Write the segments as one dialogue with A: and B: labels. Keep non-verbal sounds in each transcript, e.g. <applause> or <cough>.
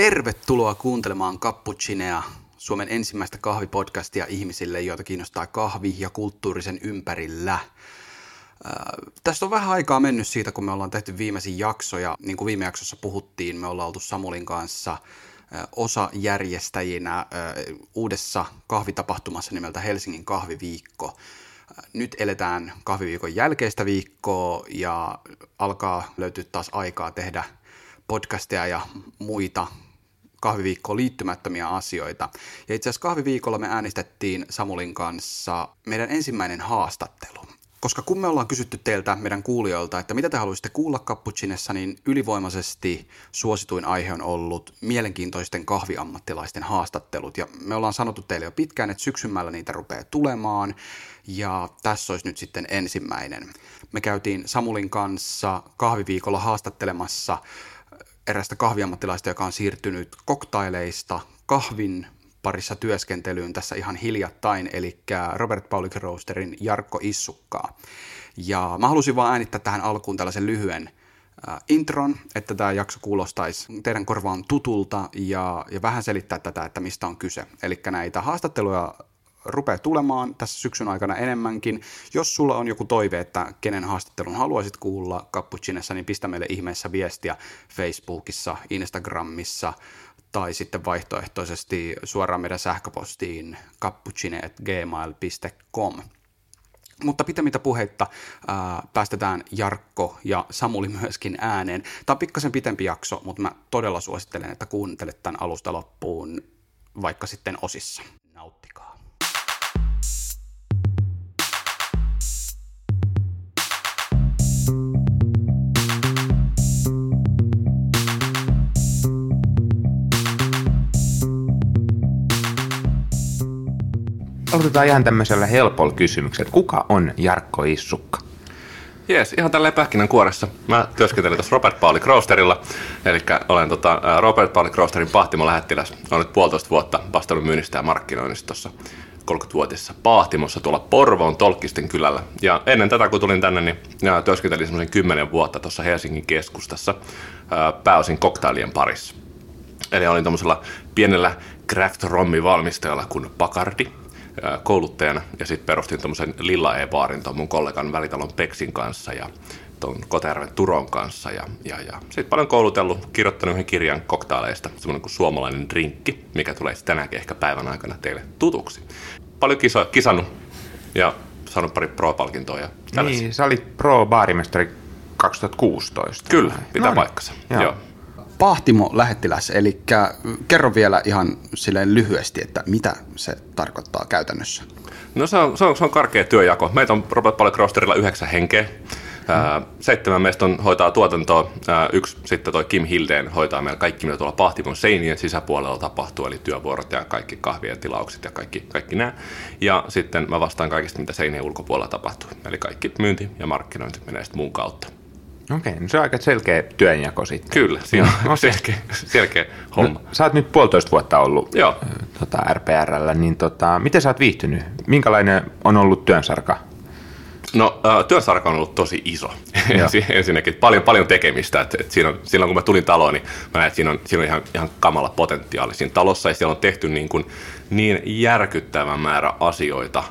A: Tervetuloa kuuntelemaan Cappuccinea, Suomen ensimmäistä kahvipodcastia ihmisille, joita kiinnostaa kahvi ja kulttuurisen ympärillä. Äh, tästä on vähän aikaa mennyt siitä, kun me ollaan tehty viimeisin jakso, ja niin kuin viime jaksossa puhuttiin, me ollaan oltu Samulin kanssa äh, osa järjestäjinä äh, uudessa kahvitapahtumassa nimeltä Helsingin kahviviikko. Nyt eletään kahviviikon jälkeistä viikkoa ja alkaa löytyä taas aikaa tehdä podcasteja ja muita kahviviikkoon liittymättömiä asioita. Ja itse asiassa kahviviikolla me äänestettiin Samulin kanssa meidän ensimmäinen haastattelu. Koska kun me ollaan kysytty teiltä, meidän kuulijoilta, että mitä te haluaisitte kuulla Cappuccinessa, niin ylivoimaisesti suosituin aihe on ollut mielenkiintoisten kahviammattilaisten haastattelut. Ja me ollaan sanottu teille jo pitkään, että syksymällä niitä rupeaa tulemaan. Ja tässä olisi nyt sitten ensimmäinen. Me käytiin Samulin kanssa kahviviikolla haastattelemassa erästä kahviammattilaista, joka on siirtynyt koktaileista kahvin parissa työskentelyyn tässä ihan hiljattain, eli Robert Paulik Roasterin Jarkko Issukkaa. Ja mä halusin vaan äänittää tähän alkuun tällaisen lyhyen äh, intron, että tämä jakso kuulostaisi teidän korvaan tutulta ja, ja vähän selittää tätä, että mistä on kyse. Eli näitä haastatteluja rupeaa tulemaan tässä syksyn aikana enemmänkin. Jos sulla on joku toive, että kenen haastattelun haluaisit kuulla Cappuccinessa, niin pistä meille ihmeessä viestiä Facebookissa, Instagramissa tai sitten vaihtoehtoisesti suoraan meidän sähköpostiin cappuccine.gmail.com. Mutta pitämättä puheitta ää, päästetään Jarkko ja Samuli myöskin ääneen. Tämä on pikkasen pitempi jakso, mutta mä todella suosittelen, että kuuntelet tämän alusta loppuun vaikka sitten osissa. Nauttikaa.
B: Aloitetaan ihan tämmöisellä helpolla kysymyksellä. Kuka on Jarkko Issukka?
C: Jees, ihan tälleen pähkinänkuoressa. Mä työskentelen tuossa Robert Pauli Roasterilla, eli olen tota, Robert Pauli Roasterin Pahtimo lähettiläs. Olen nyt puolitoista vuotta vastannut myynnistä ja markkinoinnista tuossa 30-vuotisessa Pahtimossa tuolla Porvoon Tolkisten kylällä. Ja ennen tätä, kun tulin tänne, niin työskentelin semmoisen kymmenen vuotta tuossa Helsingin keskustassa pääosin koktailien parissa. Eli olin tuommoisella pienellä craft-rommi-valmistajalla kuin Pakardi, kouluttajana ja sitten perustin tuommoisen Lilla E-baarin mun kollegan Välitalon Peksin kanssa ja tuon Kotajärven Turon kanssa ja, ja, ja sitten paljon koulutellut, kirjoittanut yhden kirjan koktaaleista, semmoinen kuin suomalainen drinkki, mikä tulee tänäänkin ehkä päivän aikana teille tutuksi. Paljon kiso, kisannut ja saanut pari pro-palkintoa ja
B: Niin, sä olit pro-baarimestari 2016.
C: Kyllä, pitää no, paikkansa. Joo. Joo.
A: Pahtimo lähettiläs, eli kerro vielä ihan silleen lyhyesti, että mitä se tarkoittaa käytännössä?
C: No se on, se on, se on karkea työjako. Meitä on Robert Paul Roasterilla yhdeksän henkeä. Mm. Seitsemän meistä on, hoitaa tuotantoa, yksi sitten toi Kim Hildeen hoitaa meillä kaikki, mitä tuolla Pahtimon seinien sisäpuolella tapahtuu, eli työvuorot ja kaikki kahvien tilaukset ja kaikki, kaikki nämä. Ja sitten mä vastaan kaikista, mitä seinien ulkopuolella tapahtuu, eli kaikki myynti ja markkinointi menee sitten mun kautta.
B: Okei, no se on aika selkeä työnjako sitten.
C: Kyllä, siinä on okay. selkeä, selkeä homma. No,
B: sä oot nyt puolitoista vuotta ollut Joo. Tota, RPRllä, niin tota, miten sä oot viihtynyt? Minkälainen on ollut työnsarka?
C: No, äh, työnsarka on ollut tosi iso. <laughs> Ensinnäkin paljon, paljon tekemistä. Et, et siinä on, silloin kun mä tulin taloon, niin mä näin, että siinä on, siinä on ihan, ihan kamala potentiaali siinä talossa. Ja siellä on tehty niin, kuin, niin järkyttävä määrä asioita,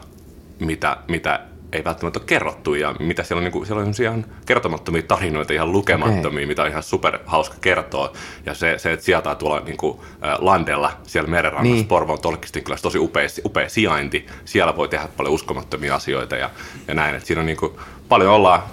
C: mitä, mitä ei välttämättä ole kerrottu ja mitä siellä on, niin kuin, siellä on ihan kertomattomia tarinoita, ihan lukemattomia, okay. mitä on ihan super hauska kertoa. Ja se, se että sieltä tuolla niin kuin, äh, landella, siellä merenrannassa, niin. Porvoon Tolkistin kyllä tosi upea, upea sijainti. Siellä voi tehdä paljon uskomattomia asioita ja, ja näin. Että siinä on niin kuin, paljon ollaan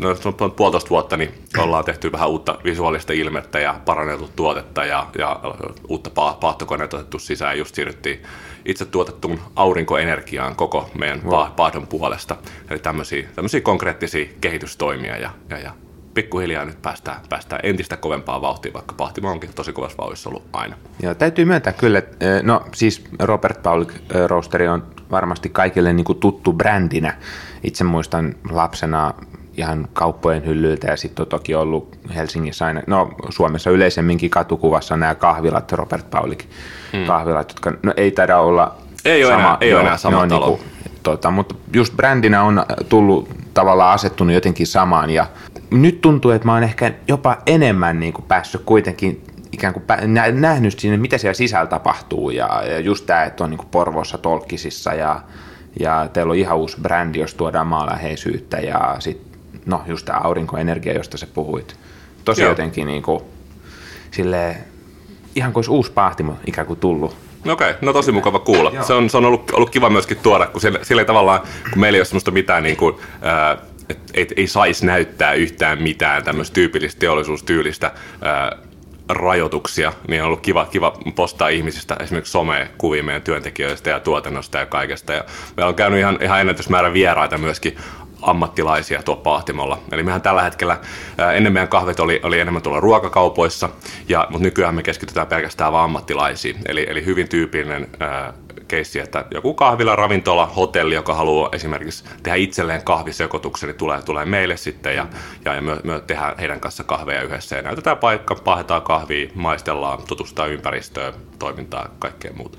C: no, puolitoista vuotta, niin ollaan tehty vähän uutta visuaalista ilmettä ja paranneltu tuotetta ja, ja uutta paahtokoneita otettu sisään. Just siirryttiin itse tuotettuun aurinkoenergiaan koko meidän wow. paahdon puolesta. Eli tämmöisiä, tämmöisiä konkreettisia kehitystoimia ja, ja, ja pikkuhiljaa nyt päästään, päästään entistä kovempaa vauhtia, vaikka Pahtimo onkin tosi kovassa vauhdissa ollut aina.
B: Joo, täytyy myöntää kyllä, että no siis Robert Paul Roasteri on varmasti kaikille niin kuin tuttu brändinä. Itse muistan lapsena ihan kauppojen hyllyiltä ja sitten on toki ollut Helsingissä aina, no Suomessa yleisemminkin katukuvassa nämä kahvilat, Robert Paulik hmm. kahvilat, jotka no, ei taida olla
C: ei
B: sama,
C: ole enää, ei ole enää sama talo. Niin kuin,
B: tota, mutta just brändinä on tullut tavallaan asettunut jotenkin samaan ja nyt tuntuu, että mä oon ehkä jopa enemmän niin kuin päässyt kuitenkin ikään kuin nähnyt sinne, mitä siellä sisällä tapahtuu ja, ja just tämä, että on niin kuin Porvoossa Tolkisissa ja, ja teillä on ihan uusi brändi, jos tuodaan maaläheisyyttä ja sitten no just tämä aurinkoenergia, josta sä puhuit. Tosi Joo. jotenkin niin kuin, silleen, ihan kuin olisi uusi pahtimo ikään kuin tullut
C: Okei, okay, no tosi mukava kuulla. Se on, se on ollut, ollut kiva myöskin tuoda, kun sille, sille tavallaan, kun meillä ei ole semmoista mitään niin kuin, ää, et, et, ei saisi näyttää yhtään mitään tämmöistä tyypillistä teollisuustyylistä ää, rajoituksia, niin on ollut kiva, kiva postaa ihmisistä esimerkiksi some-kuvia meidän työntekijöistä ja tuotannosta ja kaikesta. Ja meillä on käynyt ihan, ihan ennätysmäärä vieraita myöskin ammattilaisia tuo pahtimolla. Eli mehän tällä hetkellä, ennen meidän kahvit oli, oli enemmän tuolla ruokakaupoissa, ja, mutta nykyään me keskitytään pelkästään vain ammattilaisiin. Eli, eli hyvin tyypillinen äh, keissi, että joku kahvila, ravintola, hotelli, joka haluaa esimerkiksi tehdä itselleen kahvisekoituksen, niin tulee, tulee meille sitten ja, ja, me, me tehdään heidän kanssa kahveja yhdessä ja näytetään paikka, pahetaan kahvia, maistellaan, tutustutaan ympäristöön, toimintaa kaikkea muuta.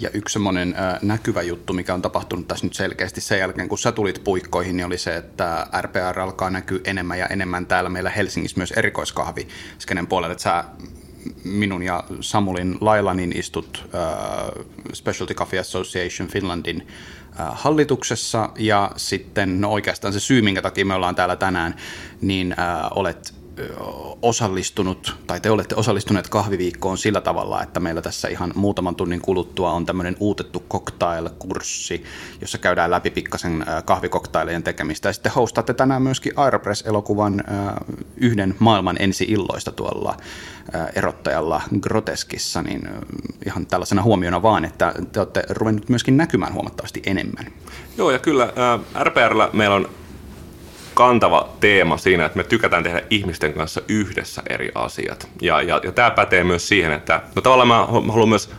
A: Ja yksi semmoinen näkyvä juttu, mikä on tapahtunut tässä nyt selkeästi sen jälkeen, kun sä tulit puikkoihin, niin oli se, että RPR alkaa näkyä enemmän ja enemmän täällä meillä Helsingissä myös erikoiskahvi skenen puolella, että sä minun ja Samulin lailla niin istut Specialty Coffee Association Finlandin hallituksessa. Ja sitten no oikeastaan se syy, minkä takia me ollaan täällä tänään, niin äh, olet osallistunut, tai te olette osallistuneet kahviviikkoon sillä tavalla, että meillä tässä ihan muutaman tunnin kuluttua on tämmöinen uutettu cocktail-kurssi, jossa käydään läpi pikkasen kahvikoktailejen tekemistä. Ja sitten hostaatte tänään myöskin Aeropress-elokuvan yhden maailman ensi-illoista tuolla erottajalla Groteskissa, niin ihan tällaisena huomiona vaan, että te olette ruvennut myöskin näkymään huomattavasti enemmän.
C: Joo, ja kyllä RPRllä meillä on kantava teema siinä, että me tykätään tehdä ihmisten kanssa yhdessä eri asiat. Ja, ja, ja tämä pätee myös siihen, että no tavallaan mä haluan myös,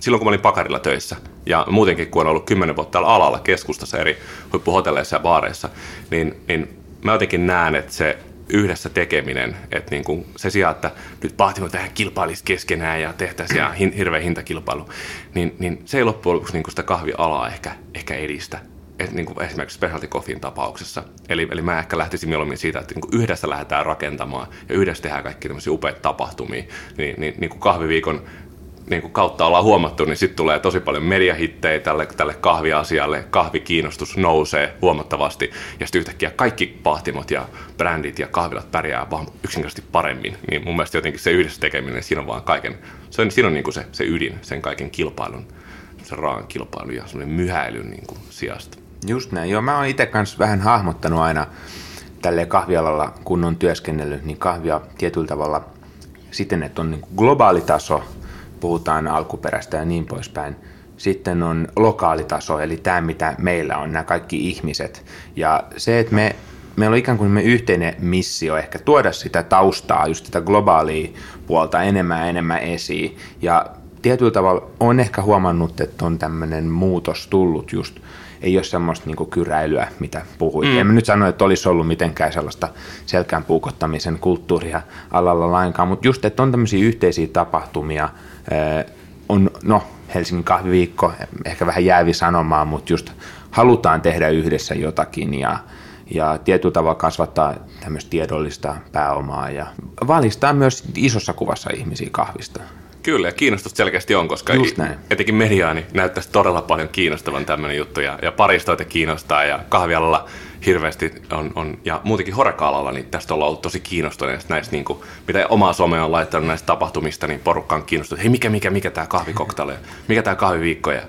C: silloin kun mä olin pakarilla töissä, ja muutenkin kun olen ollut kymmenen vuotta täällä alalla keskustassa eri huippuhotelleissa ja baareissa, niin, niin mä jotenkin näen, että se yhdessä tekeminen, että niin kuin se sijaan, että nyt pahtimo tähän kilpailisi keskenään ja tehtäisiin ihan hirveä hintakilpailu, niin, niin se ei loppujen lopuksi niin kuin sitä kahvialaa ehkä, ehkä edistä et, niin kuin esimerkiksi specialty coffeein tapauksessa. Eli, eli mä ehkä lähtisin mieluummin siitä, että niin kuin yhdessä lähdetään rakentamaan ja yhdessä tehdään kaikki tämmöisiä upeita tapahtumia. Niin, niin, niin kuin kahviviikon niin kuin kautta ollaan huomattu, niin sitten tulee tosi paljon mediahittejä tälle, tälle kahviasialle, kahvikiinnostus nousee huomattavasti, ja sitten yhtäkkiä kaikki pahtimot ja brändit ja kahvilat pärjää vaan yksinkertaisesti paremmin. Niin mun mielestä jotenkin se yhdessä tekeminen, siinä on vaan kaiken, se on, siinä on niin kuin se, se ydin sen kaiken kilpailun, sen raan kilpailun ja semmoinen myhäilyn niin kuin sijasta.
B: Just näin. Joo, mä oon itse kanssa vähän hahmottanut aina tälle kahvialalla, kun on työskennellyt, niin kahvia tietyllä tavalla siten, että on niin globaali taso, puhutaan alkuperäistä ja niin poispäin. Sitten on lokaalitaso, eli tämä, mitä meillä on, nämä kaikki ihmiset. Ja se, että me, meillä on ikään kuin me yhteinen missio ehkä tuoda sitä taustaa, just sitä globaalia puolta enemmän ja enemmän esiin. Ja tietyllä tavalla on ehkä huomannut, että on tämmöinen muutos tullut just ei ole semmoista niin kyräilyä, mitä puhuit. Mm. En mä nyt sano, että olisi ollut mitenkään sellaista selkään puukottamisen kulttuuria alalla lainkaan, mutta just, että on tämmöisiä yhteisiä tapahtumia, on, no, Helsingin kahviviikko, ehkä vähän jäävi sanomaan, mutta just halutaan tehdä yhdessä jotakin ja, ja tietyllä tavalla kasvattaa tämmöistä tiedollista pääomaa ja valistaa myös isossa kuvassa ihmisiä kahvista.
C: Kyllä, ja kiinnostusta selkeästi on, koska Just näin. etenkin mediaani näyttäisi todella paljon kiinnostavan tämmöinen juttu, ja, ja paristoita kiinnostaa, ja kahvialalla hirveästi on, on ja muutenkin horeka niin tästä ollaan ollut tosi kiinnostuneita näistä, niin kuin, mitä omaa somea on laittanut näistä tapahtumista, niin porukka on kiinnostunut, hei mikä, mikä, mikä tämä kahvikoktaile, mikä tämä kahviviikko, ja,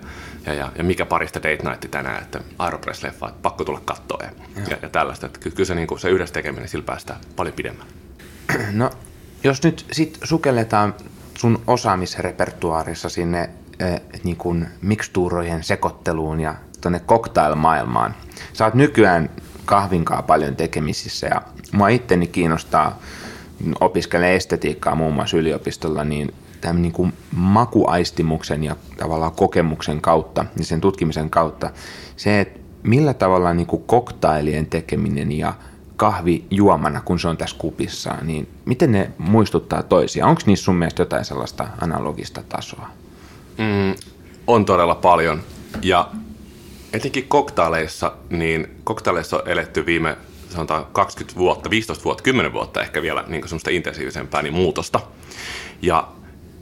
C: ja, ja, ja, mikä parista date night tänään, että Aeropress-leffa, että pakko tulla kattoon ja, ja, ja tällaista. Että kyllä se, niin kuin, se yhdessä tekeminen, sillä päästään paljon pidemmän. <clears throat>
B: No, jos nyt sitten sukelletaan sun osaamisrepertuaarissa sinne äh, niin kuin mikstuurojen sekoitteluun ja tuonne cocktail-maailmaan. Sä oot nykyään kahvinkaa paljon tekemisissä ja mua itteni kiinnostaa opiskele estetiikkaa muun muassa yliopistolla, niin tämän niin kuin makuaistimuksen ja tavallaan kokemuksen kautta ja sen tutkimisen kautta se, että millä tavalla niin kuin koktailien tekeminen ja kahvi juomana, kun se on tässä kupissa, niin miten ne muistuttaa toisia? Onko niissä sun mielestä jotain sellaista analogista tasoa?
C: Mm, on todella paljon. Ja etenkin koktaaleissa, niin koktaaleissa on eletty viime sanotaan 20 vuotta, 15 vuotta, 10 vuotta ehkä vielä niin semmoista intensiivisempää niin muutosta. Ja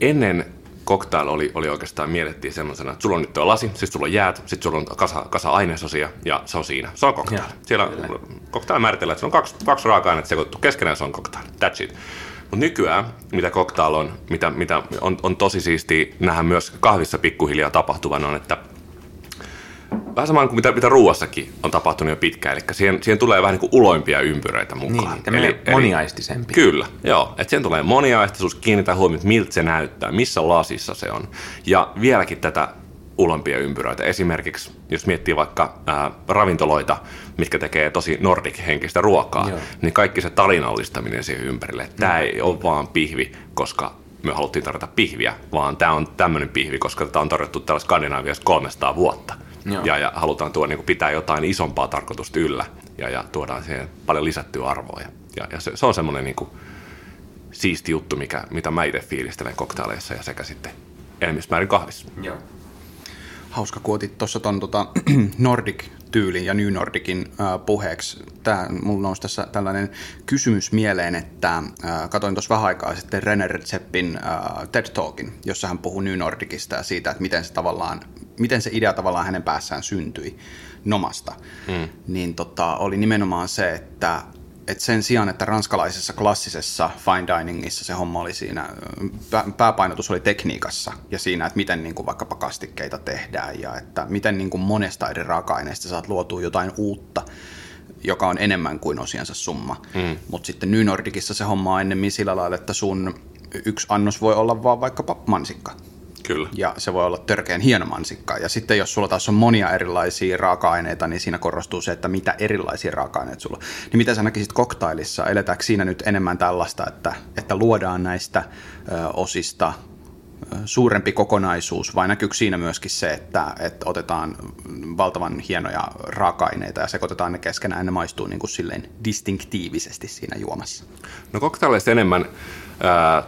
C: ennen cocktail oli, oli oikeastaan mietittiin semmoisena, että sulla on nyt tuo lasi, sitten sulla on jäät, sitten sulla on kasa, kasa ainesosia ja se on siinä. Se on cocktail. Ja, Siellä cocktail määritellään, että se on kaksi, kaksi raaka-ainetta sekoitettu keskenään, se on cocktail. That's it. Mutta nykyään, mitä cocktail on, mitä, mitä on, on tosi siisti nähdä myös kahvissa pikkuhiljaa tapahtuvan, on, että vähän sama kuin mitä, mitä ruuassakin on tapahtunut jo pitkään, eli siihen, siihen tulee vähän niin kuin uloimpia ympyröitä mukaan.
B: Niin, eli, moniaistisempi.
C: Kyllä, joo. Että siihen tulee moniaistisuus, kiinnittää huomioon, miltä se näyttää, missä lasissa se on. Ja vieläkin tätä ulompia ympyröitä. Esimerkiksi, jos miettii vaikka ää, ravintoloita, mitkä tekee tosi nordic-henkistä ruokaa, joo. niin kaikki se tarinallistaminen siihen ympärille. Tämä mm. ei ole vaan pihvi, koska me haluttiin tarjota pihviä, vaan tämä on tämmöinen pihvi, koska tämä on tarjottu täällä Skandinaaviassa 300 vuotta. Ja, ja halutaan tuo, niin kuin pitää jotain isompaa tarkoitusta yllä ja, ja tuodaan siihen paljon lisättyä arvoa. Ja, ja, ja se, se on semmoinen niin kuin, siisti juttu, mikä, mitä mä itse fiilistelen koktaileissa ja sekä sitten enemmismäärin kahvissa. Joo.
A: Hauska, kun otit tuossa tuon tota, <clears throat> Nordic-tyylin ja New Nordicin äh, puheeksi. Tää, mulla nousi tässä tällainen kysymys mieleen, että äh, katoin tuossa vähän aikaa sitten René Recepin äh, TED Talkin, jossa hän puhuu New Nordicista ja siitä, että miten se tavallaan miten se idea tavallaan hänen päässään syntyi nomasta, mm. niin tota, oli nimenomaan se, että et sen sijaan, että ranskalaisessa klassisessa fine diningissa se homma oli siinä, pääpainotus oli tekniikassa ja siinä, että miten niin kuin vaikkapa kastikkeita tehdään ja että miten niin kuin monesta eri raaka-aineesta saat luotua jotain uutta, joka on enemmän kuin osiensa summa. Mm. Mutta sitten New Nordicissa se homma on ennemmin sillä lailla, että sun yksi annos voi olla vaan vaikkapa mansikka
C: Kyllä.
A: Ja se voi olla törkeän hieno mansikka. Ja sitten jos sulla taas on monia erilaisia raaka-aineita, niin siinä korostuu se, että mitä erilaisia raaka-aineita sulla Niin mitä sä näkisit koktailissa? Eletäänkö siinä nyt enemmän tällaista, että, että luodaan näistä ö, osista suurempi kokonaisuus, vai näkyykö siinä myöskin se, että, että otetaan valtavan hienoja raaka-aineita ja sekoitetaan ne keskenään, ne maistuu niin kuin silleen distinktiivisesti siinä juomassa?
C: No koktaileista enemmän, ää,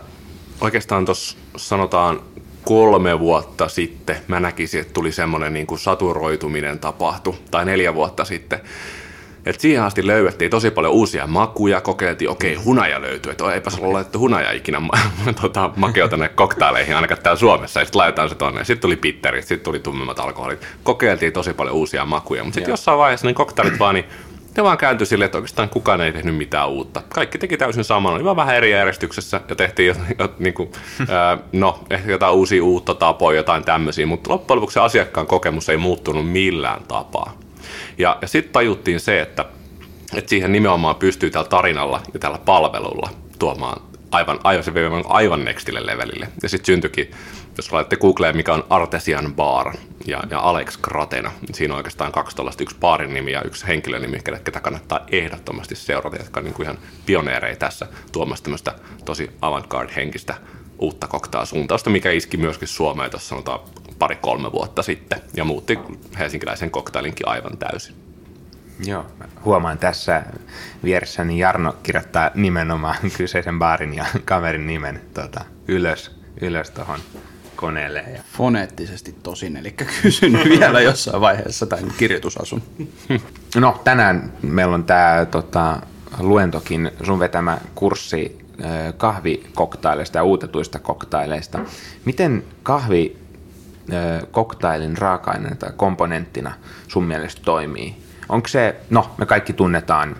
C: oikeastaan tuossa sanotaan kolme vuotta sitten mä näkisin, että tuli semmoinen niin kuin saturoituminen tapahtu, tai neljä vuotta sitten. Et siihen asti löydettiin tosi paljon uusia makuja, kokeiltiin, okei, okay, hunaja löytyy, että eipä se ole laitettu hunaja ikinä <laughs> tota, makeuta tänne koktaileihin, ainakaan täällä Suomessa, ja sitten laitetaan se tonne. Sitten tuli pitterit, sitten tuli tummemmat alkoholit. Kokeiltiin tosi paljon uusia makuja, mutta sitten jossain vaiheessa niin koktailit vaan, niin ne vaan kääntyi silleen, että oikeastaan kukaan ei tehnyt mitään uutta. Kaikki teki täysin saman, oli vaan vähän eri järjestyksessä ja tehtiin jo, jo, niin kuin, <laughs> ää, no, ehkä jotain uusia uutta tapoja, jotain tämmöisiä, mutta loppujen lopuksi se asiakkaan kokemus ei muuttunut millään tapaa. Ja, ja sitten tajuttiin se, että, että siihen nimenomaan pystyy tällä tarinalla ja tällä palvelulla tuomaan aivan, aivan, aivan nextille levelille. Ja sitten syntyikin jos laitatte Googleen, mikä on Artesian Bar ja, ja Alex Kratena, niin siinä on oikeastaan kaksi tuollaista, yksi baarin nimi ja yksi henkilönimi, ketä kannattaa ehdottomasti seurata, jotka on niin kuin ihan pioneereja tässä tuomassa tämmöistä tosi avantgarde-henkistä uutta koktaasuuntausta, mikä iski myöskin Suomeen tuossa sanotaan pari-kolme vuotta sitten ja muutti helsinkiläisen koktailinkin aivan täysin.
B: Joo, huomaan tässä vieressäni Jarno kirjoittaa nimenomaan <laughs> kyseisen baarin ja kaverin nimen tota, ylös, ylös tuohon koneelle. Ja...
A: Foneettisesti tosin, eli kysyn <laughs> vielä jossain vaiheessa tämän kirjoitusasun. <laughs>
B: No tänään meillä on tämä tota, luentokin, sun vetämä kurssi kahvikoktaileista ja uutetuista koktaileista. Miten kahvi koktailin raaka-aineena tai komponenttina sun mielestä toimii? Onko se, no me kaikki tunnetaan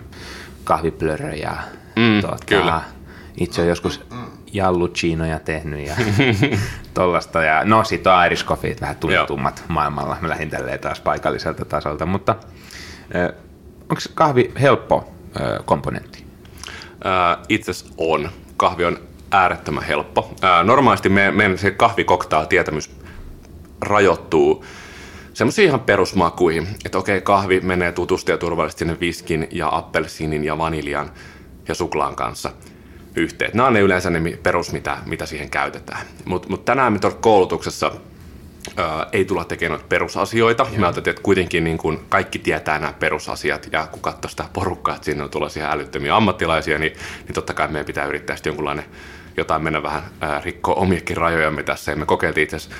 B: kahviplöröjä, mm, tuota, kyllä. itse on joskus jalluchinoja tehnyt ja <laughs> tollasta. Ja no sit on Irish Coffee, vähän tunnetummat maailmalla. Mä lähdin tälleen taas paikalliselta tasolta, mutta onko kahvi helppo komponentti?
C: Itse on. Kahvi on äärettömän helppo. Normaalisti meidän, meidän se kahvikoktail-tietämys rajoittuu semmoisiin ihan perusmakuihin, että okei, kahvi menee tutusti ja turvallisesti sinne viskin ja appelsiinin ja vaniljan ja suklaan kanssa – yhteen. Nämä on ne yleensä ne perus, mitä, mitä siihen käytetään. Mutta mut tänään me koulutuksessa ää, ei tulla tekemään perusasioita. Joo. Me ajattelin, että kuitenkin niin kun kaikki tietää nämä perusasiat ja kun katsoo sitä porukkaa, että sinne on tulla siihen älyttömiä ammattilaisia, niin, niin totta kai meidän pitää yrittää sitten jonkunlainen jotain mennä vähän ää, rikkoa omiakin rajojamme tässä. Ja me kokeiltiin itse asiassa,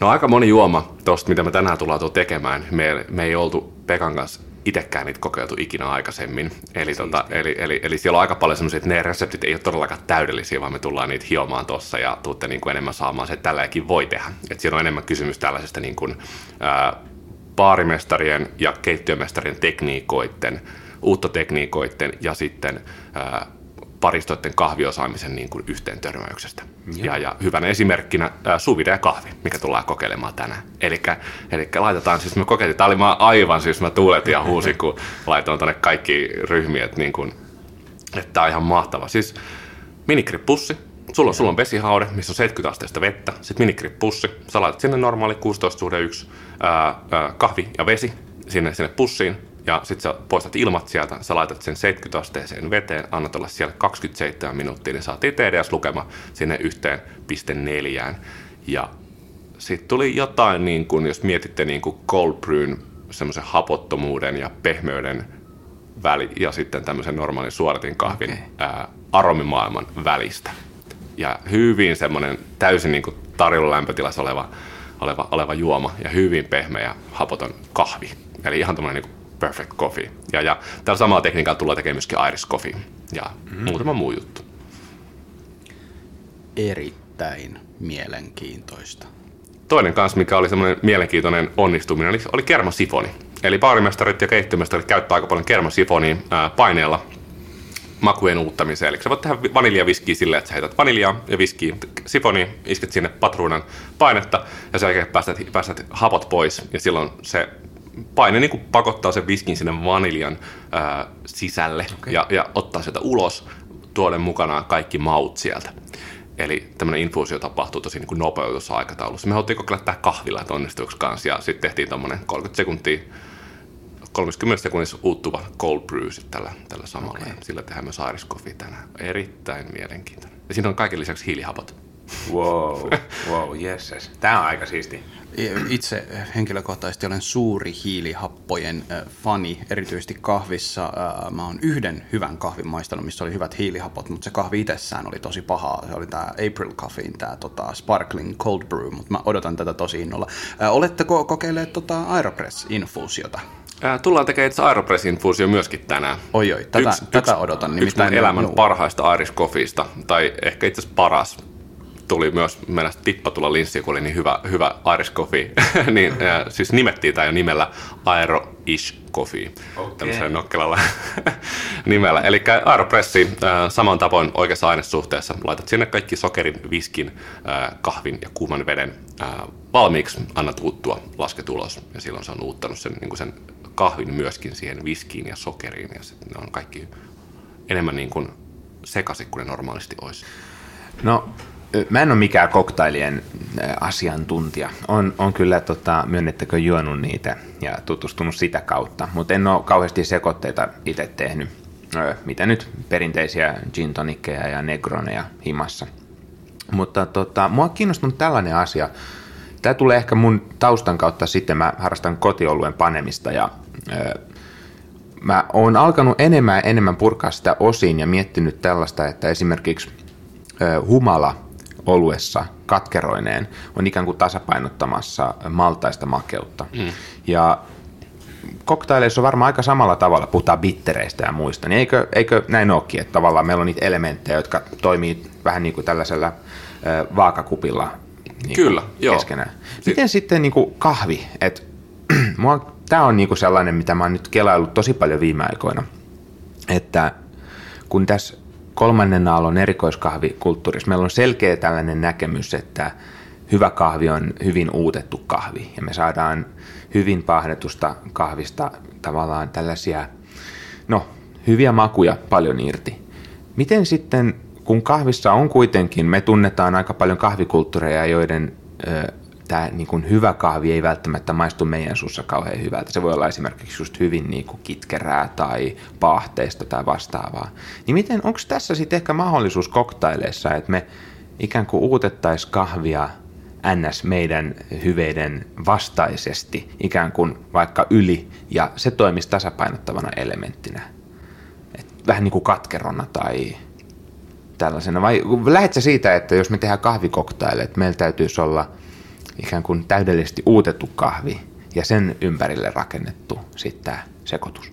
C: no aika moni juoma tuosta, mitä me tänään tullaan tekemään. Me, me ei oltu Pekan kanssa itsekään niitä kokeiltu ikinä aikaisemmin. Eli, tota, eli, eli, eli siellä on aika paljon semmoisia, että ne reseptit ei ole todellakaan täydellisiä, vaan me tullaan niitä hiomaan tuossa ja tuutte niin kuin enemmän saamaan se, että tälläkin voi tehdä. Et siellä on enemmän kysymys tällaisesta niin kuin, ää, baarimestarien ja keittiömestarien tekniikoiden, uuttotekniikoiden ja sitten ää, paristoiden kahviosaamisen niin kuin yhteen törmäyksestä. Ja, ja hyvänä esimerkkinä ää, suvide ja kahvi, mikä tullaan kokeilemaan tänään. Eli laitetaan, siis me kokeiltiin, tämä oli mä aivan, siis mä tuuletin ja huusin, kun <laughs> laitoin tuonne kaikki ryhmiä, että, niin kuin, että tämä on ihan mahtava. Siis minikrippussi, Sulla on, sulla on vesihaude, missä on 70 asteista vettä, sitten minikrippussi, sä laitat sinne normaali 16 suhde 1 ää, ää, kahvi ja vesi sinne, sinne pussiin, ja sitten sä poistat ilmat sieltä, sä laitat sen 70 asteeseen veteen, annat olla siellä 27 minuuttia, niin saatiin TDS-lukema sinne yhteen piste neljään. Ja sitten tuli jotain, niin kun, jos mietitte niin kuin cold brewn, semmoisen hapottomuuden ja pehmeyden väli, ja sitten tämmöisen normaalin suoratin kahvin okay. ää, aromimaailman välistä. Ja hyvin semmoinen täysin niin kuin tarjolla lämpötilassa oleva, oleva, oleva juoma ja hyvin pehmeä hapoton kahvi. Eli ihan tämmöinen niin perfect coffee. Ja, ja tällä samalla tekniikalla tullaan tekemään myöskin Irish coffee ja mm-hmm. muutama muu juttu.
A: Erittäin mielenkiintoista.
C: Toinen kanssa, mikä oli semmoinen mielenkiintoinen onnistuminen, oli, oli kermasifoni. Eli baarimestarit ja keittiömestarit käyttää aika paljon kermasifonia ää, paineella makujen uuttamiseen. Eli sä voit tehdä vaniljaviskiä silleen, että sä heität vaniljaa ja viskiä sifoni, isket sinne patruunan painetta ja sen jälkeen päästät, päästät hapot pois ja silloin se paine niin kuin pakottaa sen viskin sinne vaniljan ää, sisälle okay. ja, ja ottaa sieltä ulos tuoden mukanaan kaikki maut sieltä. Eli tämmöinen infuusio tapahtuu tosi niin kuin nopeutussa aikataulussa. Me haluttiin kokeilla tämä kahvilla, että onnistuiko kanssa, ja sitten tehtiin tämmöinen 30 sekuntia 30 sekunnissa uuttuva cold brew tällä, tällä samalla. Okay. Ja sillä tehdään myös Irish coffee tänään. Erittäin mielenkiintoinen. Ja siinä on kaiken lisäksi hiilihapot.
B: Wow, <laughs> wow, yes, yes. Tämä on aika siisti.
A: Itse henkilökohtaisesti olen suuri hiilihappojen fani, erityisesti kahvissa. Mä oon yhden hyvän kahvin maistanut, missä oli hyvät hiilihapot, mutta se kahvi itsessään oli tosi paha. Se oli tämä April Coffeein tämä tota, Sparkling Cold Brew, mutta mä odotan tätä tosi innolla. Oletteko kokeilleet tota Aeropress-infuusiota?
C: Tullaan tekemään itse Aeropress-infuusio myöskin tänään.
A: Oi oi, tätä, yksi, tätä odotan.
C: Yksi elämän juu. parhaista Irish Coffeeista, tai ehkä itse asiassa paras tuli myös mennä tippatulla linssi, kun oli niin hyvä, hyvä Irish Coffee. <laughs> niin, äh, siis nimettiin tämä jo nimellä Aero-ish Coffee, okay. tämmöisellä nokkelalla <laughs> nimellä. Eli Aeropressi äh, saman tavoin oikeassa ainesuhteessa. Laitat sinne kaikki sokerin, viskin, äh, kahvin ja kuuman veden valmiiksi, annat uuttua, lasket ulos ja silloin se on uuttanut sen, niin kuin sen kahvin myöskin siihen viskiin ja sokeriin ja sitten ne on kaikki enemmän niin kuin sekaisin kuin ne normaalisti olisi.
B: No mä en ole mikään koktailien asiantuntija. On, on kyllä, tota, myönnettäkö, juonut niitä ja tutustunut sitä kautta, mutta en ole kauheasti sekoitteita itse tehnyt. Mitä nyt perinteisiä gin tonikkeja ja negroneja himassa. Mutta tota, mua on kiinnostunut tällainen asia. Tämä tulee ehkä mun taustan kautta sitten, mä harrastan kotioluen panemista ja ö, mä oon alkanut enemmän ja enemmän purkaa sitä osiin ja miettinyt tällaista, että esimerkiksi humala oluessa katkeroineen on ikään kuin tasapainottamassa maltaista makeutta. Mm. Ja koktaileissa on varmaan aika samalla tavalla, puhutaan bittereistä ja muista, niin eikö, eikö näin olekin, että tavallaan meillä on niitä elementtejä, jotka toimii vähän niin kuin tällaisella äh, vaakakupilla niin
C: Kyllä, joo.
B: keskenään. Miten si- sitten niin kuin kahvi? <clears throat> Tämä on niin kuin sellainen, mitä mä oon nyt kelaillut tosi paljon viime aikoina, että kun tässä kolmannen aallon erikoiskahvikulttuurissa meillä on selkeä tällainen näkemys, että hyvä kahvi on hyvin uutettu kahvi ja me saadaan hyvin pahdetusta kahvista tavallaan tällaisia, no, hyviä makuja paljon irti. Miten sitten, kun kahvissa on kuitenkin, me tunnetaan aika paljon kahvikulttuureja, joiden ö, tämä niin kuin hyvä kahvi ei välttämättä maistu meidän suussa kauhean hyvältä. Se voi olla esimerkiksi just hyvin niin kuin kitkerää tai paahteista tai vastaavaa. Niin miten, onko tässä sitten ehkä mahdollisuus koktaileissa, että me ikään kuin uutettaisiin kahvia ns. meidän hyveiden vastaisesti, ikään kuin vaikka yli, ja se toimisi tasapainottavana elementtinä. Et vähän niin kuin katkerona tai tällaisena. Vai lähdetkö siitä, että jos me tehdään kahvikoktaille, että meillä täytyisi olla – ikään kuin täydellisesti uutettu kahvi ja sen ympärille rakennettu sitten tämä sekoitus?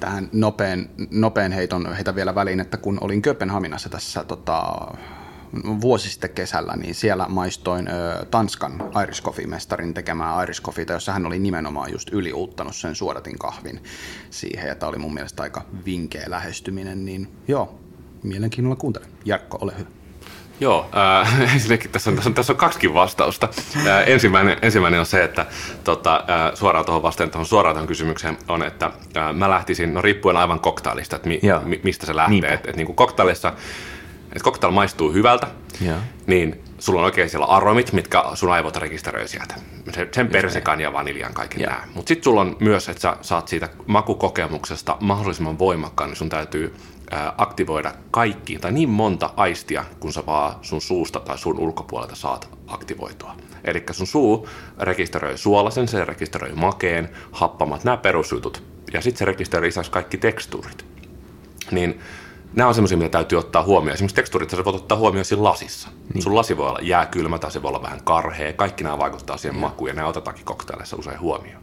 A: Tähän nopean, nopean heiton heitä vielä väliin, että kun olin Kööpenhaminassa tässä tota, vuosi sitten kesällä, niin siellä maistoin ö, Tanskan Irish Coffee-mestarin tekemää Irish Coffeeta, jossa hän oli nimenomaan just yliuuttanut sen suodatin kahvin siihen, ja tämä oli mun mielestä aika vinkeä lähestyminen, niin joo, mielenkiinnolla kuuntelen. Jarkko, ole hyvä.
C: Joo, äh, <laughs> ensinnäkin tässä on, tässä on, tässä on kaksikin vastausta. Äh, ensimmäinen, ensimmäinen on se, että tota, äh, suoraan tuohon vastaan tuohon suoraan tuohon kysymykseen on, että äh, mä lähtisin, no riippuen aivan koktailista, että mi, mi, mistä se lähtee. Että et, niin koktailissa, että koktail maistuu hyvältä, Joo. niin sulla on oikein siellä aromit, mitkä sun aivot rekisteröi sieltä. Sen persekan ja vaniljan kaiken nämä. Mutta sitten sulla on myös, että sä saat siitä makukokemuksesta mahdollisimman voimakkaan, niin sun täytyy aktivoida kaikki tai niin monta aistia, kun sä vaan sun suusta tai sun ulkopuolelta saat aktivoitua. Eli sun suu rekisteröi suolasen, se rekisteröi makeen, happamat, nämä perusjutut. Ja sitten se rekisteröi lisäksi kaikki tekstuurit. Niin nämä on semmoisia, mitä täytyy ottaa huomioon. Esimerkiksi tekstuurit sä voit ottaa huomioon siinä lasissa. Niin. Sun lasi voi olla jääkylmä tai se voi olla vähän karhea. Kaikki nämä vaikuttaa siihen makuun ja nämä otetaankin koktaileissa usein huomioon.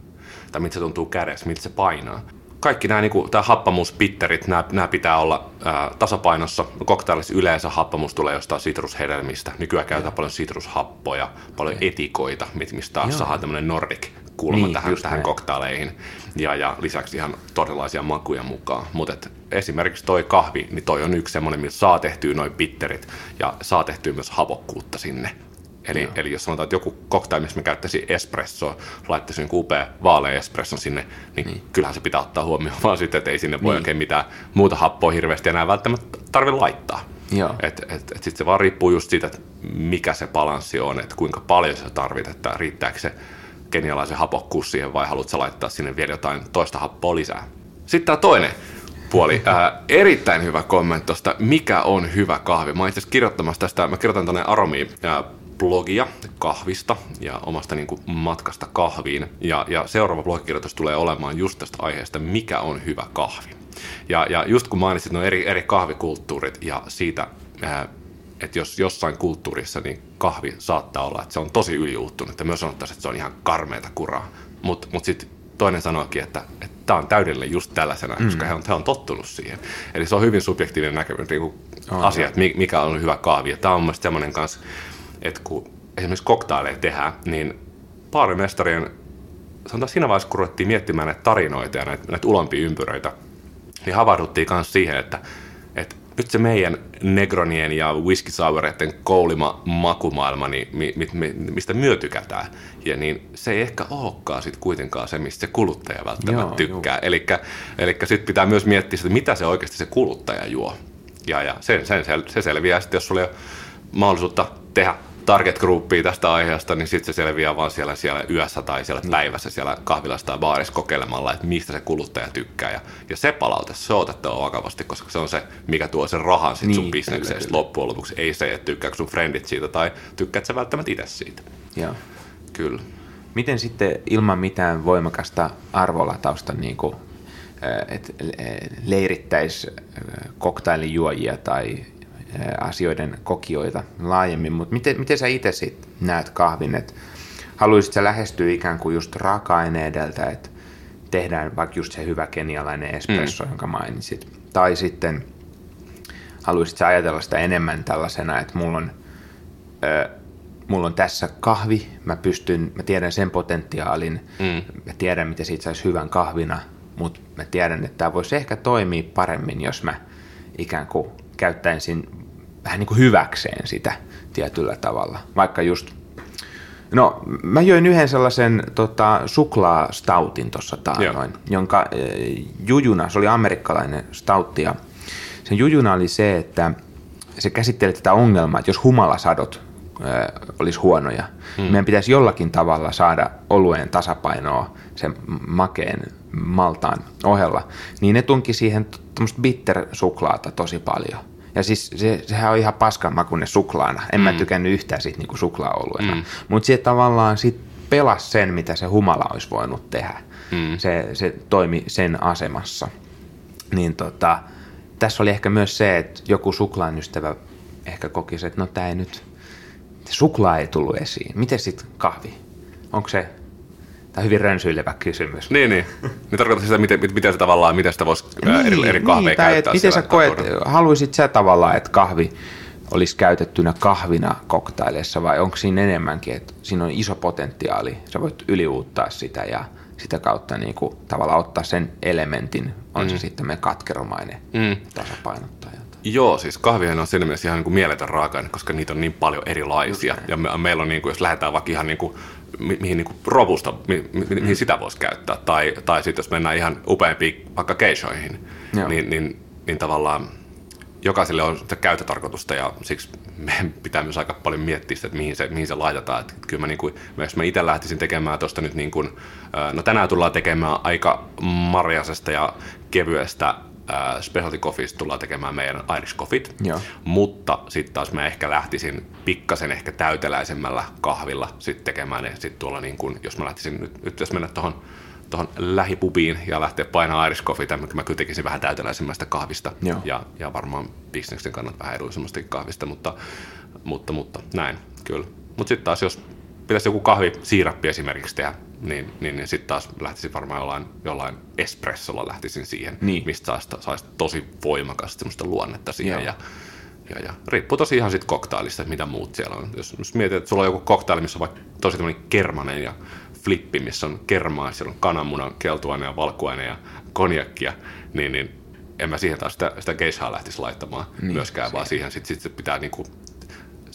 C: Tai miltä se tuntuu kädessä, miltä se painaa kaikki nämä, niin kuin, tämä happamuuspitterit, nämä, nämä pitää olla ää, tasapainossa. Koktailissa yleensä happamus tulee jostain sitrushedelmistä. Nykyään käytetään paljon sitrushappoja, paljon etikoita, mistä taas saadaan tämmöinen nordic kulma niin, tähän, tähän koktaileihin. Ja, ja lisäksi ihan todellisia makuja mukaan. Mutta esimerkiksi toi kahvi, niin toi on yksi semmoinen, missä saa tehtyä noin pitterit ja saa tehtyä myös havokkuutta sinne. Eli, eli jos sanotaan, että joku cocktail, missä me käyttäisiin espressoa, laittaisiin joku upea vaalea espresson sinne, niin, niin, kyllähän se pitää ottaa huomioon <laughs> vaan sitten, että ei sinne voi niin. oikein mitään muuta happoa hirveästi enää välttämättä tarvitse laittaa. Et, et, et sitten se vaan riippuu just siitä, että mikä se balanssi on, että kuinka paljon sä tarvit, että riittääkö se kenialaisen hapokkuus siihen vai haluatko laittaa sinne vielä jotain toista happoa lisää. Sitten tämä toinen puoli. <laughs> Ää, erittäin hyvä kommentti tuosta, mikä on hyvä kahvi. Mä itse kirjoittamassa tästä, mä kirjoitan tuonne Aromiin blogia kahvista ja omasta niin kuin matkasta kahviin. Ja, ja seuraava blogikirjoitus tulee olemaan just tästä aiheesta, mikä on hyvä kahvi. Ja, ja just kun mainitsit nuo eri, eri kahvikulttuurit ja siitä, ää, että jos jossain kulttuurissa niin kahvi saattaa olla, että se on tosi yliuuttunut, että myös sanottaisiin, että se on ihan karmeita kuraa. Mutta mut sitten toinen sanoikin, että tämä on täydellinen just tällaisena, mm. koska he on, he on tottunut siihen. Eli se on hyvin subjektiivinen näkemys, niin asia, että mikä on hyvä kahvi. Ja tämä on mielestäni semmoinen kanssa, että kun esimerkiksi koktaileja tehdään, niin baarimestarien, sanotaan siinä vaiheessa, kun ruvettiin miettimään näitä tarinoita ja näitä, näitä ulompia ympyröitä, niin havahduttiin myös siihen, että, että nyt se meidän Negronien ja whisky soureiden koulima makumaailma, niin, mi, mi, mistä myö tykätään, ja niin se ei ehkä olekaan sitten kuitenkaan se, mistä se kuluttaja välttämättä Joo, tykkää. Eli sitten pitää myös miettiä sitä, mitä se oikeasti se kuluttaja juo. Ja, ja se, sen, se selviää sitten, jos sulla ei ole mahdollisuutta tehdä target groupia tästä aiheesta, niin sitten se selviää vaan siellä, siellä yössä tai siellä mm. päivässä siellä kahvilassa tai baarissa kokeilemalla, että mistä se kuluttaja tykkää. Ja, ja se palaute, se on otettava vakavasti, koska se on se, mikä tuo sen rahan sit niin, sun bisnekseen loppujen lopuksi. Ei se, että tykkääkö sun friendit siitä tai tykkääkö sä välttämättä itse siitä.
B: Joo.
C: Kyllä.
B: Miten sitten ilman mitään voimakasta arvolatausta niin kuin, että leirittäisi koktailijuojia tai asioiden kokijoita laajemmin, mutta miten, miten sä itse sit näet kahvin, että haluaisit sä lähestyä ikään kuin just raaka-aine edeltä, että tehdään vaikka just se hyvä kenialainen espresso, mm. jonka mainitsit, tai sitten haluaisit sä ajatella sitä enemmän tällaisena, että mulla on, ö, mulla on tässä kahvi, mä pystyn, mä tiedän sen potentiaalin, mm. mä tiedän, miten siitä saisi hyvän kahvina, mutta mä tiedän, että tämä voisi ehkä toimia paremmin, jos mä ikään kuin käyttäisin vähän niin kuin hyväkseen sitä tietyllä tavalla. Vaikka just, no mä join yhden sellaisen tota, suklaastautin tuossa taannoin, jonka e, jujuna, se oli amerikkalainen stautti ja sen jujuna oli se, että se käsitteli tätä ongelmaa, että jos humalasadot ö, olisi huonoja, hmm. niin meidän pitäisi jollakin tavalla saada olueen tasapainoa sen makeen maltaan ohella, niin ne tunki siihen bitter-suklaata tosi paljon. Ja siis se, sehän on ihan paskan makuinen suklaana. En mm. mä tykännyt yhtään siitä niinku suklaaoluena. Mm. Mutta se tavallaan sit pelasi sen, mitä se humala olisi voinut tehdä. Mm. Se, se toimi sen asemassa. Niin tota, tässä oli ehkä myös se, että joku suklaan ystävä ehkä koki että no tämä ei nyt, suklaa ei tullut esiin. Miten sitten kahvi? Onko se Tämä on hyvin rönsyilevä kysymys.
C: Niin, niin. Niin tarkoittaa sitä, miten, miten se tavallaan, miten sitä voisi niin, eri, eri kahveja niin, käyttää.
B: Miten sä koet, haluaisit sä tavallaan, että kahvi olisi käytettynä kahvina koktaileissa vai onko siinä enemmänkin, että siinä on iso potentiaali, sä voit yliuuttaa sitä ja sitä kautta niin kuin, tavallaan ottaa sen elementin, on mm. se sitten me katkeromainen mm. tasapainottaja.
C: Joo, siis kahvihan on siinä mielessä ihan niin kuin mieletön raaka koska niitä on niin paljon erilaisia. Just ja me, meillä on, niin kuin, jos lähdetään vaikka ihan niin kuin, mi, mihin niin robusta, mi, mi, mihin mm. sitä voisi käyttää, tai, tai sitten jos mennään ihan upeampiin vaikka keishoihin, niin, niin, niin tavallaan jokaiselle on sitä käyttötarkoitusta ja siksi meidän pitää myös aika paljon miettiä sitä, että mihin se, mihin se laitetaan. Että kyllä mä, niin kuin, jos mä itse lähtisin tekemään tuosta nyt niin kuin, no tänään tullaan tekemään aika marjasesta ja kevyestä äh, specialty coffeesta tullaan tekemään meidän Irish coffeet, Joo. mutta sitten taas mä ehkä lähtisin pikkasen ehkä täyteläisemmällä kahvilla sitten tekemään ne sitten tuolla niin kuin, jos mä lähtisin nyt, nyt jos mennä tuohon tuohon lähipubiin ja lähteä painaa Irish Coffee, mä, mä kyllä tekisin vähän täyteläisemmästä kahvista ja, ja varmaan bisneksen kannalta vähän edullisemmasta kahvista, mutta, mutta, mutta näin, kyllä. Mutta sitten taas, jos pitäisi joku kahvi siirappi esimerkiksi tehdä, niin, niin, niin sitten taas lähtisin varmaan jollain, jollain espressolla lähtisin siihen, niin. mistä saisi, saisi tosi voimakasta semmoista luonnetta siihen. Ja, ja, ja, riippuu tosi ihan sitten koktailista, että mitä muut siellä on. Jos, jos mietit, että sulla on joku koktaili, missä on vaikka tosi kermanen ja flippi, missä on kermaa, siellä on kananmunan, keltuaine ja valkuaine ja konjakkia, niin, niin en mä siihen taas sitä, sitä geishaa lähtisi laittamaan niin, myöskään, vaan siihen sitten sit pitää niinku,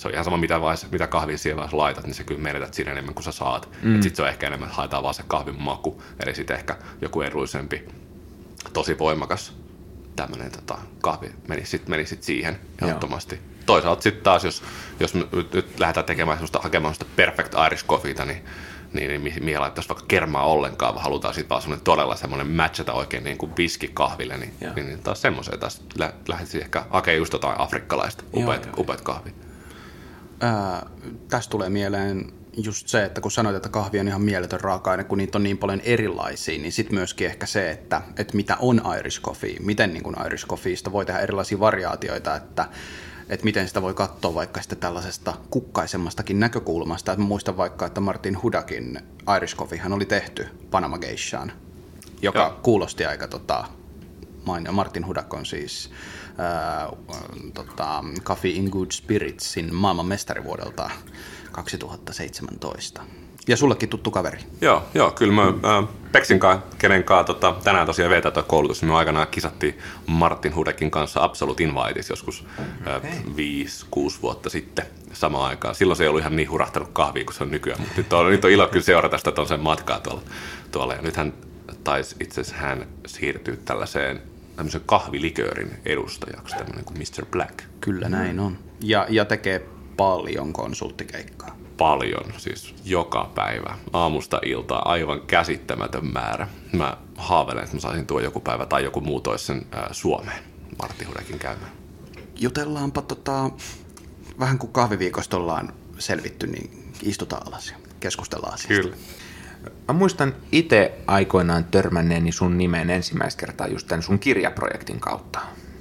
C: se on ihan sama mitä, vaiheessa, mitä kahvia vaiheessa laitat, niin se kyllä menetät siinä enemmän kuin sä saat. Mm. Sitten se on ehkä enemmän, että haetaan vaan se kahvin maku, eli sitten ehkä joku edullisempi, tosi voimakas tämmöinen tota, kahvi menisi sitten meni sit siihen ehdottomasti. Toisaalta sitten taas, jos, jos me nyt lähdetään tekemään semmoista, hakemaan semmoista perfect Irish coffeeta, niin niin, niin mihin laittaisi vaikka kermaa ollenkaan, vaan halutaan sitten vaan semmoinen todella semmoinen matchata oikein niin kuin kahville, niin, niin, niin taas semmoiseen taas lä- lähdettiin ehkä hakemaan just jotain afrikkalaista, upeat, joo, upeat kahvit.
A: Ää, tästä tulee mieleen just se, että kun sanoit, että kahvi on ihan mieletön raaka-aine, kun niitä on niin paljon erilaisia, niin sitten myöskin ehkä se, että, että mitä on Irish coffee, miten niin kuin Irish coffeesta voi tehdä erilaisia variaatioita, että että miten sitä voi katsoa vaikka sitten tällaisesta kukkaisemmastakin näkökulmasta. Että muistan vaikka, että Martin Hudakin Irish Coffee hän oli tehty Panama Geishaan, joka Joo. kuulosti aika tota, mainio. Martin Hudak on siis ää, tota, Coffee in Good Spiritsin maailman mestarivuodelta 2017. Ja sullekin tuttu kaveri.
C: Joo, joo kyllä mä äh, Peksin kanssa, kenen kanssa tota, tänään tosiaan vetää tuo koulutus, me aikanaan kisattiin Martin Hudekin kanssa Absolute Invites joskus okay. äh, 5-6 vuotta sitten samaan aikaan. Silloin se ei ollut ihan niin hurahtanut kahvia kuin se on nykyään, mutta nyt on, nyt on ilo kyllä seurata sitä sen matkaa tuolla, tuolla. Ja nythän taisi itse asiassa hän siirtyä tällaiseen tämmöisen kahviliköörin edustajaksi, tämmöinen kuin Mr. Black.
A: Kyllä näin on. Ja, ja tekee paljon konsulttikeikkaa
C: paljon, siis joka päivä, aamusta iltaa, aivan käsittämätön määrä. Mä haaveilen, että mä saisin tuo joku päivä tai joku muu toisen sen Suomeen Martti Hudekin käymään.
A: Jutellaanpa tota, vähän kuin kahviviikosta ollaan selvitty, niin istutaan alas ja keskustellaan asiasta.
C: Kyllä.
B: Mä muistan itse aikoinaan törmänneeni sun nimeen ensimmäistä kertaa just tämän sun kirjaprojektin kautta.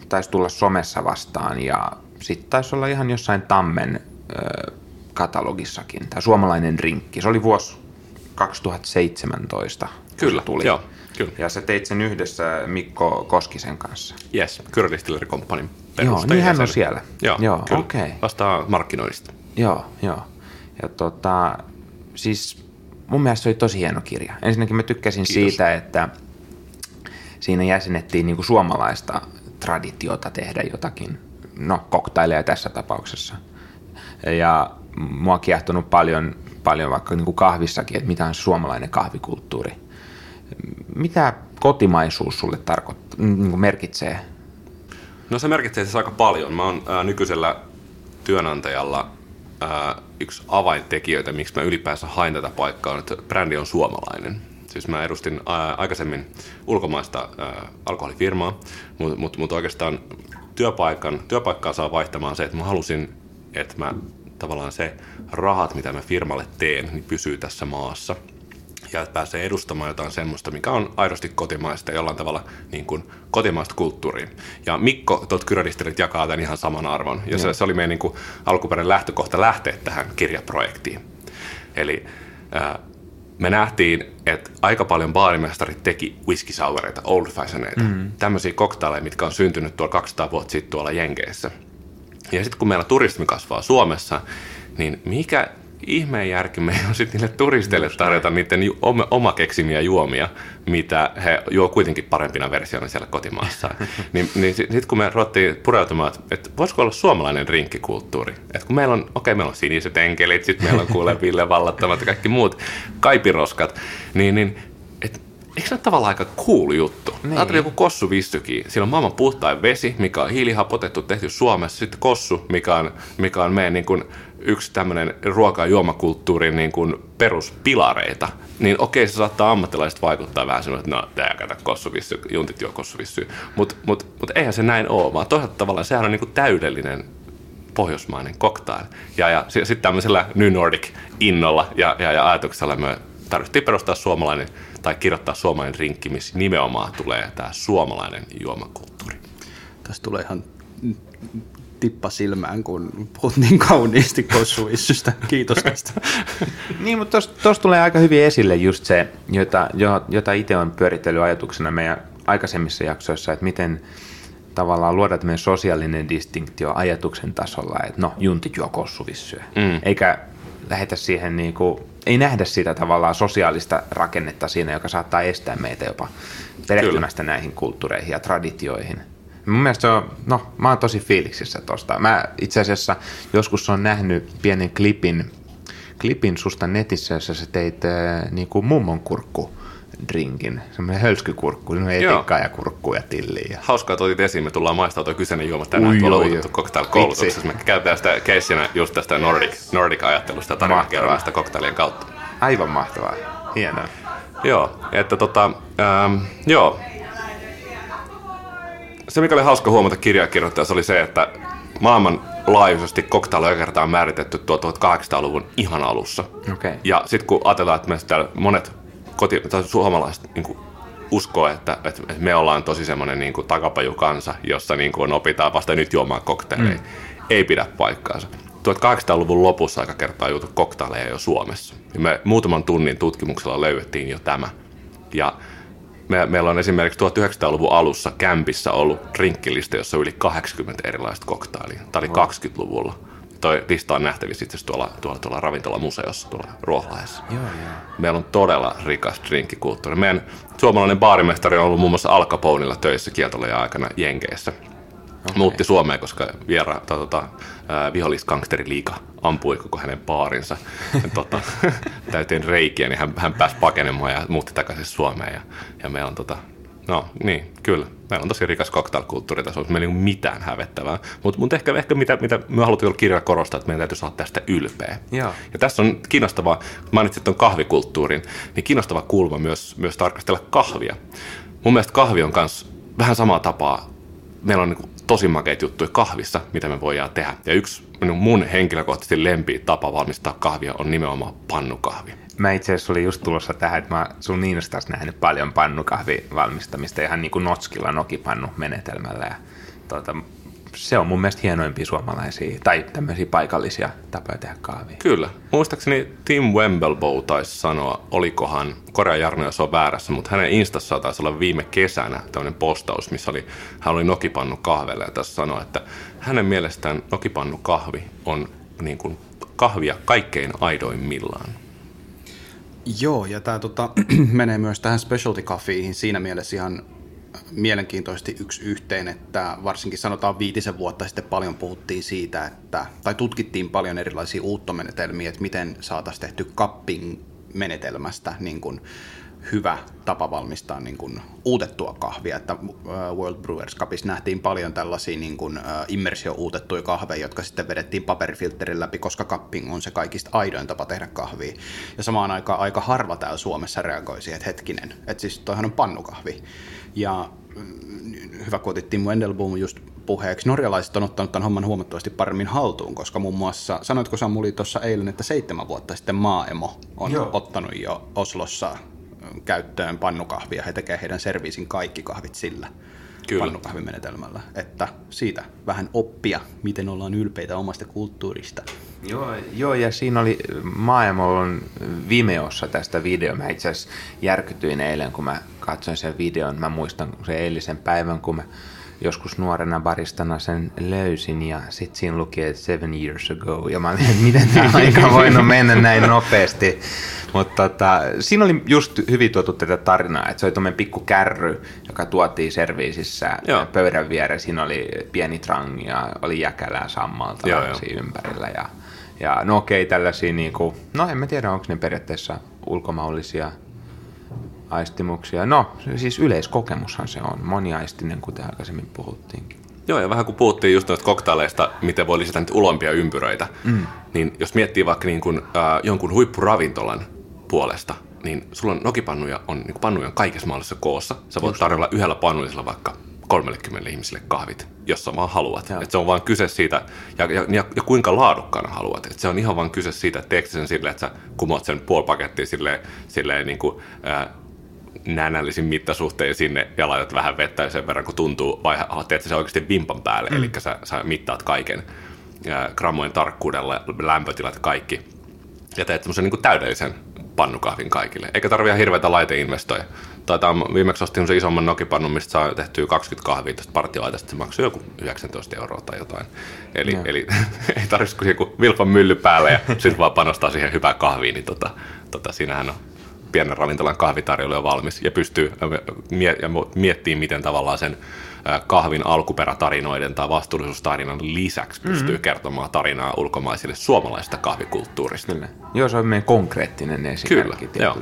B: Taisi tulla somessa vastaan ja sitten taisi olla ihan jossain Tammen katalogissakin, tämä suomalainen rinkki. Se oli vuosi 2017.
C: Kyllä,
B: tuli.
C: joo. Kyllä.
B: Ja sä teit sen yhdessä Mikko Koskisen kanssa.
C: Yes, Distillery Company
B: Joo, niin hän on siellä.
C: Joo, joo okei. Okay. Vastaa markkinoinnista.
B: Joo, joo. Ja tota, siis mun mielestä se oli tosi hieno kirja. Ensinnäkin mä tykkäsin Kiitos. siitä, että siinä jäsenettiin niinku suomalaista traditiota tehdä jotakin, no koktaileja tässä tapauksessa. Ja mua on kiehtonut paljon, paljon vaikka niin kuin kahvissakin, että mitä on suomalainen kahvikulttuuri. Mitä kotimaisuus sulle tarkoittaa, niin kuin merkitsee?
C: No se merkitsee siis aika paljon. Mä oon ää, nykyisellä työnantajalla ää, yksi avaintekijöitä, miksi mä ylipäänsä hain tätä paikkaa, on, että brändi on suomalainen. Siis mä edustin ää, aikaisemmin ulkomaista ää, alkoholifirmaa, mutta mut, mut oikeastaan työpaikan, työpaikkaa saa vaihtamaan se, että mä halusin, että mä tavallaan se rahat, mitä mä firmalle teen, niin pysyy tässä maassa. Ja pääsee edustamaan jotain semmoista, mikä on aidosti kotimaista jollain tavalla niin kuin kotimaista kulttuuria. Ja Mikko tuot Kyrödisterit jakaa tämän ihan saman arvon. Ja se, se oli meidän niin kuin alkuperäinen lähtökohta lähteä tähän kirjaprojektiin. Eli äh, me nähtiin, että aika paljon baarimestarit teki whisky soureita, old fashioneita, mm. tämmöisiä koktaileja, mitkä on syntynyt tuolla 200 vuotta sitten tuolla Jenkeissä. Ja sitten kun meillä turismi kasvaa Suomessa, niin mikä ihmeen järki meidän on sitten niille turisteille tarjota niiden ju- oma, oma keksimiä juomia, mitä he juo kuitenkin parempina versioina siellä kotimaassa. <laughs> niin, niin sitten sit kun me ruvettiin pureutumaan, että, että voisiko olla suomalainen rinkkikulttuuri. Että kun meillä on, okei okay, meillä on siniset enkelit, sitten meillä on kuule <laughs> Ville Vallattamat ja kaikki muut kaipiroskat, niin, niin eikö se ole tavallaan aika cool juttu? Niin. Ajattelin joku kossuvissykin. Siellä on maailman puhtain vesi, mikä on hiilihapotettu, tehty Suomessa. Sitten kossu, mikä on, mikä on meidän niin kuin, yksi tämmöinen ruoka- ja juomakulttuurin niin kuin peruspilareita, niin okei, se saattaa ammattilaiset vaikuttaa vähän semmoinen, että no, tää kato kossuvissy, juntit juo kossuvissy. Mutta mut, mut eihän se näin ole, vaan toisaalta tavallaan sehän on niin kuin täydellinen pohjoismainen cocktail. Ja, ja sitten tämmöisellä New Nordic innolla ja, ja, ja ajatuksella me tarvittiin perustaa suomalainen tai kirjoittaa suomalainen rinkki, missä nimenomaan tulee tämä suomalainen juomakulttuuri.
A: Tässä tulee ihan tippa silmään, kun puhut niin kauniisti kossuissystä. Kiitos tästä. <laughs>
B: niin, mutta tuossa tulee aika hyvin esille just se, jota, jota itse on pyöritellyt ajatuksena meidän aikaisemmissa jaksoissa, että miten tavallaan luoda tämmöinen sosiaalinen distinktio ajatuksen tasolla, että no, juntit juo kossuvissyä. Mm. Eikä lähetä siihen niin kuin, ei nähdä sitä tavallaan sosiaalista rakennetta siinä, joka saattaa estää meitä jopa perehtymästä Kyllä. näihin kulttuureihin ja traditioihin. Mun mielestä se on, no mä oon tosi fiiliksissä tosta. Mä itse asiassa joskus on nähnyt pienen klipin, klipin susta netissä, jossa sä teit äh, niin kuin mummon kurkku drinkin, semmoinen hölskykurkku, semmoinen etikkaa ja kurkku ja tilli. Ja...
C: Hauskaa, että otit esiin, me tullaan maistaa tuo kyseinen juoma tänään Ui, tuolla uutettu cocktail-koulutuksessa. Me käytetään sitä keissinä just tästä Nordic, Nordic-ajattelusta ja tarinankerronnasta cocktailien kautta.
B: Aivan mahtavaa, hienoa.
C: Joo, että tota, ähm, joo, se, mikä oli hauska huomata kirjakirjoittajassa, oli se, että maailmanlaajuisesti koktailuja kertaa on määritetty tuo 1800-luvun ihan alussa.
B: Okay.
C: Ja sitten kun ajatellaan, että täällä monet koti, tai suomalaiset niin kuin uskoo, että, että me ollaan tosi semmoinen niin kuin takapajukansa, jossa niin kuin opitaan vasta nyt juomaan koktaileja. Mm. Ei pidä paikkaansa. 1800-luvun lopussa aika kertaa juotu koktaileja jo Suomessa. Ja me muutaman tunnin tutkimuksella löydettiin jo tämä. Ja me, meillä on esimerkiksi 1900-luvun alussa kämpissä ollut drinkkilista, jossa on yli 80 erilaista koktailia. Tämä oli 20-luvulla. Toi lista on nähtävissä itse tuolla, tuolla, tuolla ravintolamuseossa tuolla Ruoholahdessa.
B: Joo, joo.
C: Meillä on todella rikas drinkkikulttuuri. Meidän suomalainen baarimestari on ollut muun muassa Al Caponella töissä kieltolojen aikana Jenkeissä. Okay. Muutti Suomeen, koska viera, tota, vihollisgangsteri Liika ampui koko hänen paarinsa. tota, <laughs> täyteen reikiä, niin hän, hän pääsi pakenemaan ja muutti takaisin Suomeen. Ja, ja meillä on tota, No niin, kyllä. Meillä on tosi rikas cocktailkulttuuri tässä, meillä ei ole mitään hävettävää. Mutta mut ehkä, ehkä mitä, mitä me haluttiin kirjalla korostaa, että meidän täytyy olla tästä ylpeä.
B: Joo.
C: Ja tässä on kiinnostavaa, mainitsit tuon kahvikulttuurin, niin kiinnostava kulma myös, myös tarkastella kahvia. Mun mielestä kahvi on myös vähän samaa tapaa. Meillä on niin tosi makeita juttuja kahvissa, mitä me voidaan tehdä. Ja yksi mun henkilökohtaisesti lempi tapa valmistaa kahvia on nimenomaan pannukahvi.
B: Mä itse asiassa olin just tulossa tähän, että mä sun Niinasta nähnyt paljon pannukahvin valmistamista ihan niin kuin notskilla nokipannu menetelmällä. Ja, tuota, se on mun mielestä hienoimpia suomalaisia tai tämmöisiä paikallisia tapoja tehdä kahvia.
C: Kyllä. Muistaakseni Tim Wemblebow taisi sanoa, olikohan, Korea Jarno, jos on väärässä, mutta hänen Instassa taisi olla viime kesänä tämmöinen postaus, missä oli, hän oli nokipannu kahvelle ja tässä sanoi, että hänen mielestään nokipannu kahvi on niin kuin kahvia kaikkein aidoimmillaan.
A: Joo, ja tämä tota, <clears throat> menee myös tähän specialty coffeeihin siinä mielessä ihan mielenkiintoisesti yksi yhteen, että varsinkin sanotaan viitisen vuotta sitten paljon puhuttiin siitä, että, tai tutkittiin paljon erilaisia uuttomenetelmiä, että miten saataisiin tehty cupping menetelmästä niin kuin hyvä tapa valmistaa niin kuin uutettua kahvia, että World Brewers Cupissa nähtiin paljon tällaisia niin kuin immersio-uutettuja kahveja, jotka sitten vedettiin paperifilterin läpi, koska cupping on se kaikista aidoin tapa tehdä kahvia. Ja samaan aikaan aika harva täällä Suomessa reagoi siihen, että hetkinen, että siis toihan on pannukahvi. Ja mm, hyvä, kun otettiin Wendelboom just puheeksi. Norjalaiset on ottanut tämän homman huomattavasti paremmin haltuun, koska muun muassa, sanoitko Samuli tuossa eilen, että seitsemän vuotta sitten Maaemo on Joo. ottanut jo Oslossa käyttöön pannukahvia. He tekevät heidän serviisin kaikki kahvit sillä. Kyllä. pannukahvimenetelmällä. Että siitä vähän oppia, miten ollaan ylpeitä omasta kulttuurista.
B: Joo, joo, ja siinä oli maailma on Vimeossa tästä video. Mä itse asiassa järkytyin eilen, kun mä katsoin sen videon. Mä muistan sen eilisen päivän, kun mä joskus nuorena baristana sen löysin ja sitten siinä luki, että seven years ago. Ja mä että miten tämä aika voinut mennä näin nopeasti. Mutta tota, siinä oli just hyvin tuotu tätä tarinaa, että se oli tuommoinen pikku kärry, joka tuotiin serviisissä Joo. pöydän vieressä. Siinä oli pieni trangi ja oli jäkälää sammalta Joo, siinä ympärillä. Ja, ja no okei, tällaisia, niinku, no en mä tiedä, onko ne periaatteessa ulkomaullisia aistimuksia. No, siis yleiskokemushan se on, moniaistinen, kuten aikaisemmin puhuttiinkin.
C: Joo, ja vähän kun puhuttiin just noista koktaileista, miten voi lisätä niitä ulompia ympyröitä, mm. niin jos miettii vaikka niin kuin, äh, jonkun huippuravintolan puolesta, niin sulla on nokipannuja on niin pannuja kaikessa mahdollisessa koossa. Sä voit tarjolla yhdellä pannullisella vaikka 30 ihmisille kahvit, jos sä vaan haluat. Et se on vaan kyse siitä, ja, ja, ja, ja kuinka laadukkaana haluat. Et se on ihan vaan kyse siitä, että teekö sen silleen, että sä kumoat sen puoli pakettia silleen, silleen niin kuin, ää, näennällisin mittasuhteen sinne ja laitat vähän vettä sen verran, kun tuntuu, vai teet se oikeasti vimpan päälle, mm. eli sä, sä mittaat kaiken ää, grammojen tarkkuudella, lämpötilat kaikki, ja teet semmoisen niin täydellisen pannukahvin kaikille. Eikä tarvitse hirveätä laiteinvestoja. Taitaa viimeksi ostin se isomman nokipannun, mistä saa tehtyä 20 kahvia tästä partiolaitasta. Se maksaa joku 19 euroa tai jotain. Eli, no. eli <laughs> ei tarvitse kuin joku vilpan mylly päälle ja sitten vaan panostaa siihen hyvään kahviin. Niin tota, tota, siinähän on pienen ravintolan kahvitarjoilu jo valmis ja pystyy miettimään, miten tavallaan sen kahvin alkuperätarinoiden tai vastuullisuustarinan lisäksi pystyy mm-hmm. kertomaan tarinaa ulkomaisille suomalaisesta kahvikulttuurista.
B: Kyllä. Joo, se on meidän konkreettinen esimerkki Kyllä, joo.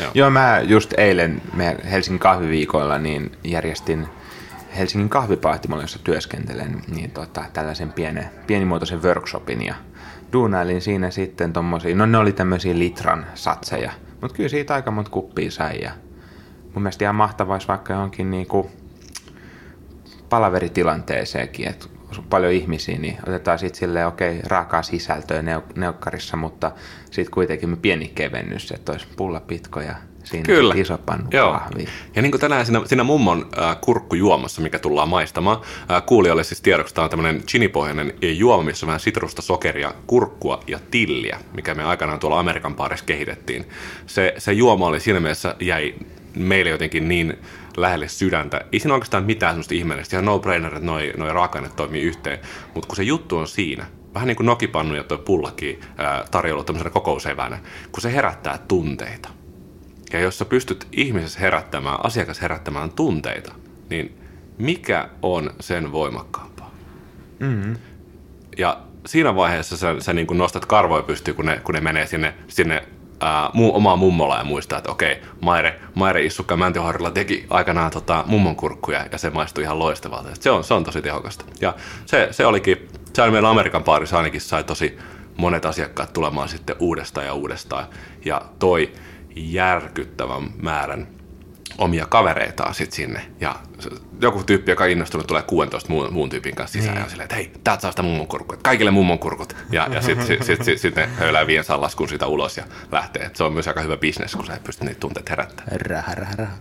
B: Joo. joo, mä just eilen Helsingin kahviviikoilla niin järjestin Helsingin kahvipahtimolla, jossa työskentelen, niin tota, tällaisen pienen, pienimuotoisen workshopin ja duunailin siinä sitten tommosia, no ne oli tämmöisiä litran satseja, mutta kyllä siitä aika monta kuppia sai ja mun mielestä ihan mahtavaa vaikka johonkin niinku palaveritilanteeseenkin, että on paljon ihmisiä, niin otetaan sitten silleen, okei, okay, raakaa sisältöä neuk- neukkarissa, mutta sitten kuitenkin pieni kevennys, että olisi pullapitko ja siinä Kyllä. iso pannu Joo.
C: Ja niin kuin tänään siinä, siinä mummon äh, kurkkujuomassa, mikä tullaan maistamaan, äh, kuulijoille siis tiedoksi, tämä on tämmöinen chinipohjainen juoma, missä on vähän sitrusta, sokeria, kurkkua ja tilliä, mikä me aikanaan tuolla Amerikan paarissa kehitettiin. Se, se juoma oli siinä mielessä jäi meille jotenkin niin lähelle sydäntä. Ei siinä oikeastaan mitään semmoista ihmeellistä. Ihan no-brainer, että noi, noi raaka-aineet toimii yhteen. Mutta kun se juttu on siinä, vähän niin kuin nokipannu ja tuo pullaki tarjolla tämmöisenä kokousevänä, kun se herättää tunteita. Ja jos sä pystyt ihmisessä herättämään, asiakas herättämään tunteita, niin mikä on sen voimakkaampaa? Mm-hmm. Ja siinä vaiheessa sä, sä niin nostat karvoja pystyyn, kun ne, kun ne menee sinne, sinne ää, mu, omaa mummola ja muistaa, että okei, Maire, Maire Issukka Mäntyharjalla teki aikanaan tota, mummon kurkkuja ja se maistui ihan loistavalta. Se on, se on tosi tehokasta. Ja se, se olikin, se oli meillä Amerikan paarissa ainakin sai tosi monet asiakkaat tulemaan sitten uudestaan ja uudestaan ja toi järkyttävän määrän omia kavereitaan sit sinne. Ja joku tyyppi, joka on innostunut, tulee 16 muun, muun tyypin kanssa sisään niin. ja silleen, että hei, täältä saa sitä mummon kurkut. Kaikille mummon kurkut. Ja, ja sitten sit, sit, sit, sit ne höylää viensaan laskun siitä ulos ja lähtee. Et se on myös aika hyvä bisnes, kun sä et pysty niitä tunteet herättämään.
A: Raha, raha, raha.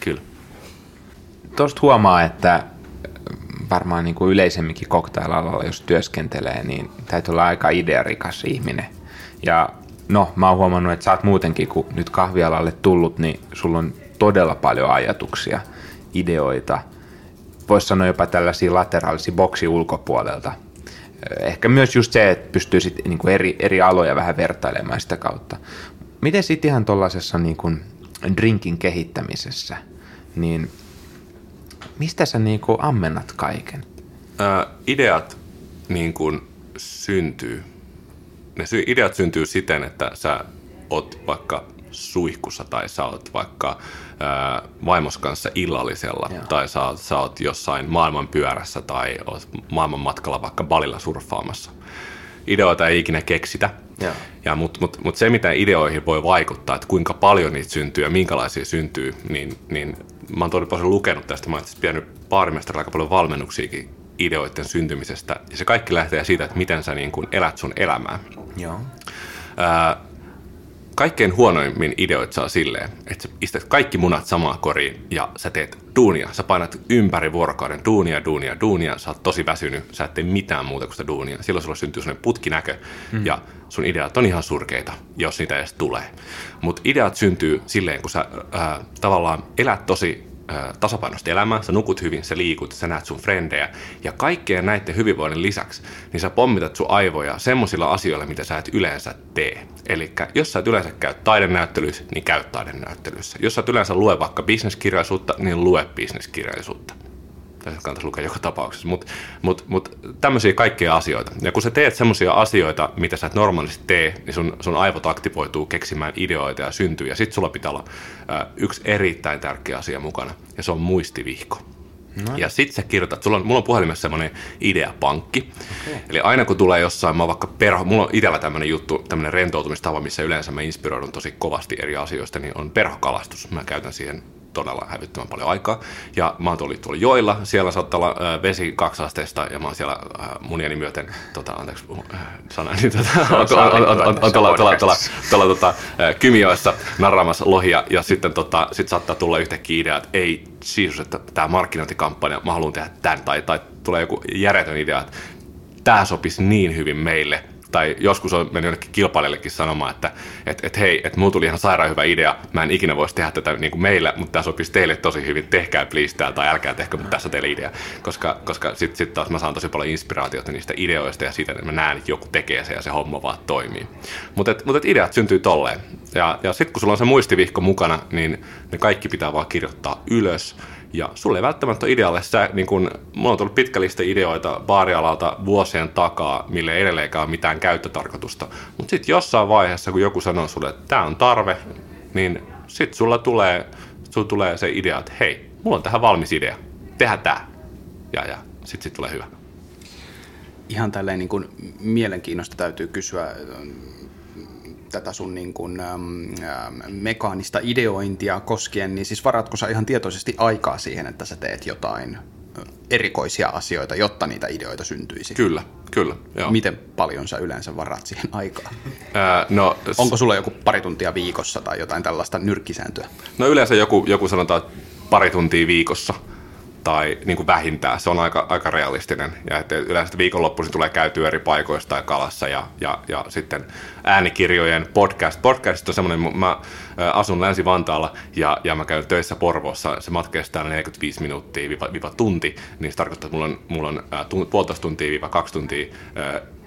C: Kyllä.
B: Tuosta huomaa, että varmaan niin kuin yleisemminkin cocktail jos työskentelee, niin täytyy olla aika idearikas ihminen. Ja no, mä oon huomannut, että sä oot muutenkin, kun nyt kahvialalle tullut, niin sulla on todella paljon ajatuksia, ideoita. Voisi sanoa jopa tällaisia lateraalisia boksi ulkopuolelta. Ehkä myös just se, että pystyy sit niin eri, eri aloja vähän vertailemaan sitä kautta. Miten sitten ihan tuollaisessa niin drinkin kehittämisessä, niin mistä sä niin kuin ammennat kaiken?
C: Ideat niin kuin syntyy. Ne ideat syntyy siten, että sä oot vaikka suihkussa tai sä oot vaikka ää, vaimos kanssa illallisella Joo. tai sä oot, sä oot jossain maailman pyörässä tai oot maailman matkalla vaikka balilla surffaamassa. Ideoita ei ikinä keksitä, ja, mutta mut, mut se, mitä ideoihin voi vaikuttaa, että kuinka paljon niitä syntyy ja minkälaisia syntyy, niin, niin mä oon todella paljon lukenut tästä. Mä oon pitänyt baarimestarilla aika paljon valmennuksiakin ideoiden syntymisestä. Ja se kaikki lähtee siitä, että miten sä niin kun elät sun elämää.
B: Joo.
C: Ää, kaikkein huonoimmin ideoit saa silleen, että sä istät kaikki munat samaan koriin ja sä teet duunia. Sä painat ympäri vuorokauden duunia, duunia, duunia. Sä oot tosi väsynyt, sä et tee mitään muuta kuin sitä duunia. Silloin sulla syntyy sellainen putkinäkö mm. ja sun ideat on ihan surkeita, jos niitä edes tulee. Mutta ideat syntyy silleen, kun sä ää, tavallaan elät tosi tasapainoista elämää, sä nukut hyvin, sä liikut, sä näet sun frendejä ja kaikkeen näiden hyvinvoinnin lisäksi, niin sä pommitat sun aivoja semmoisilla asioilla, mitä sä et yleensä tee. Eli jos sä et yleensä käy taidenäyttelyissä, niin käy taidenäyttelyissä. Jos sä et yleensä lue vaikka bisneskirjallisuutta, niin lue bisneskirjallisuutta tässä kannattaisi lukea joka tapauksessa, mutta mut, mut, tämmöisiä kaikkia asioita. Ja kun sä teet semmoisia asioita, mitä sä et normaalisti tee, niin sun, sun aivot aktivoituu keksimään ideoita ja syntyy. Ja sit sulla pitää olla ä, yksi erittäin tärkeä asia mukana, ja se on muistivihko. No. Ja sit sä kirjoitat, sulla on, mulla on puhelimessa semmoinen ideapankki. Okay. Eli aina kun tulee jossain, mä vaikka perho, mulla on itsellä tämmöinen juttu, tämmöinen rentoutumistava, missä yleensä mä inspiroidun tosi kovasti eri asioista, niin on perhokalastus. Mä käytän siihen todella hävyttömän paljon aikaa. Ja mä oon tullut tuolla joilla, siellä saattaa olla äh, vesi kaksasteesta ja mä oon siellä äh, munieni myöten, tota, anteeksi äh, sana, niin tota, on tuolla tota, Kymioissa narraamassa lohia. Ja sitten tota, sit saattaa tulla yhtäkkiä idea, että ei siis, että tämä markkinointikampanja, mä haluan tehdä tämän, tai, tai tulee joku järjetön idea, että tämä sopisi niin hyvin meille, tai joskus on mennyt jonnekin kilpailijallekin sanomaan, että et, et hei, että mulla tuli ihan sairaan hyvä idea, mä en ikinä voisi tehdä tätä niin kuin meillä, mutta tämä sopisi teille tosi hyvin, tehkää please täällä, tai älkää tehkö, mutta tässä teille idea. Koska, koska sitten sit taas mä saan tosi paljon inspiraatiota niistä ideoista ja siitä, että mä näen, että joku tekee se ja se homma vaan toimii. Mutta et, mut et ideat syntyy tolleen. Ja, ja sitten kun sulla on se muistivihko mukana, niin ne kaikki pitää vaan kirjoittaa ylös ja sulle ei välttämättä ole idealle, sä, niin kun, mulla on tullut pitkä lista ideoita baarialalta vuosien takaa, mille ei edelleenkään ole mitään käyttötarkoitusta. Mutta sitten jossain vaiheessa, kun joku sanoo sulle, että tämä on tarve, niin sitten sulla tulee, sulla tulee se idea, että hei, mulla on tähän valmis idea, tehdä tämä. Ja, ja sitten sit tulee hyvä.
A: Ihan tälleen niin kuin mielenkiinnosta täytyy kysyä tätä sun niin kuin, äm, mekaanista ideointia koskien, niin siis varatko sä ihan tietoisesti aikaa siihen, että sä teet jotain erikoisia asioita, jotta niitä ideoita syntyisi?
C: Kyllä, kyllä.
A: Joo. Miten paljon sä yleensä varat siihen aikaa?
C: Ää, no,
A: Onko sulla joku pari tuntia viikossa tai jotain tällaista nyrkkisääntöä?
C: No yleensä joku, joku sanotaan pari tuntia viikossa – tai niin kuin vähintään. Se on aika, aika realistinen. Ja että yleensä viikonloppuisin tulee käytyä eri paikoissa tai kalassa ja, ja, ja sitten äänikirjojen podcast. Podcast on semmoinen, mä asun Länsi-Vantaalla ja, ja mä käyn töissä Porvoossa. Se matka kestää 45 minuuttia viiva, viiva tunti, niin se tarkoittaa, että mulla on, mulla on äh, puolitoista tuntia viiva kaksi tuntia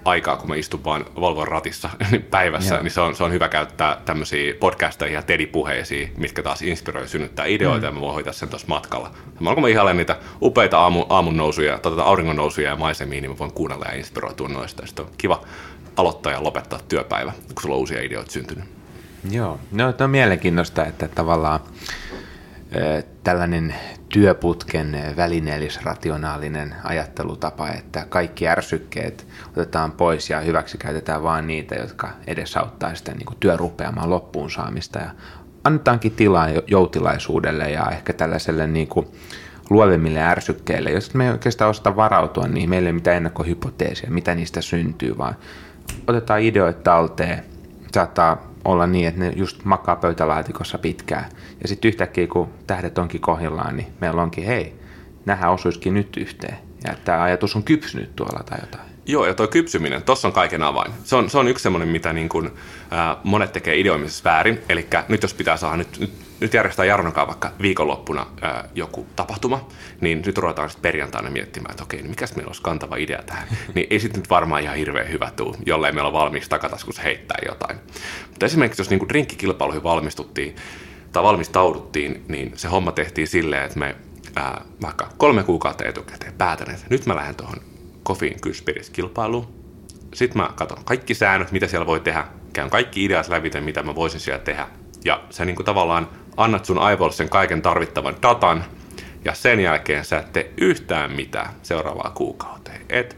C: aikaa, kun mä istun vaan Volvon ratissa <laughs> päivässä, Joo. niin se on, se on hyvä käyttää tämmöisiä podcasteja ja tedipuheisiin, mitkä taas inspiroi synnyttää ideoita, mm. ja mä voin hoitaa sen tuossa matkalla. Mä kun mä ihailen niitä upeita aamu, aamun nousuja, tota auringon nousuja ja maisemia, niin mä voin kuunnella ja inspiroitua noista. Sitten on kiva aloittaa ja lopettaa työpäivä, kun sulla on uusia ideoita syntynyt.
B: Joo, no on mielenkiintoista, että tavallaan tällainen työputken välineellisrationaalinen ajattelutapa, että kaikki ärsykkeet otetaan pois ja hyväksi käytetään vain niitä, jotka edesauttaa sitä niin kuin työrupeamaan loppuun saamista. Ja annetaankin tilaa joutilaisuudelle ja ehkä tällaiselle niin kuin luovemmille ärsykkeille, jos me ei oikeastaan osata varautua, niin meillä ei ole mitään ennakkohypoteesia, mitä niistä syntyy, vaan otetaan ideoita talteen, saattaa olla niin, että ne just makaa pöytälaatikossa pitkään. Ja sitten yhtäkkiä, kun tähdet onkin kohdillaan, niin meillä onkin, hei, nähdään osuisikin nyt yhteen. Ja tämä ajatus on kypsynyt tuolla tai jotain.
C: Joo, ja tuo kypsyminen, tuossa on kaiken avain. Se on, se on yksi semmoinen, mitä niin kuin, ää, monet tekee ideoimisessa väärin. Eli nyt jos pitää saada, nyt, nyt, nyt järjestää Jarnokaan vaikka viikonloppuna ää, joku tapahtuma, niin nyt ruvetaan sitten perjantaina miettimään, että okei, niin mikäs meillä olisi kantava idea tähän. <laughs> niin ei sitten nyt varmaan ihan hirveän hyvä tuu, jollei meillä ole valmiiksi takataskussa heittää jotain. Mutta esimerkiksi jos niin kuin drinkkikilpailuihin valmistuttiin tai valmistauduttiin, niin se homma tehtiin silleen, että me ää, vaikka kolme kuukautta etukäteen päätän, että nyt mä lähden tuohon Coffee Kyspiris kilpailuun. Sitten mä katson kaikki säännöt, mitä siellä voi tehdä, käyn kaikki ideat läpi, mitä mä voisin siellä tehdä. Ja sä niin kuin tavallaan annat sun aivoille sen kaiken tarvittavan datan, ja sen jälkeen sä et tee yhtään mitään seuraavaa kuukauteen. Et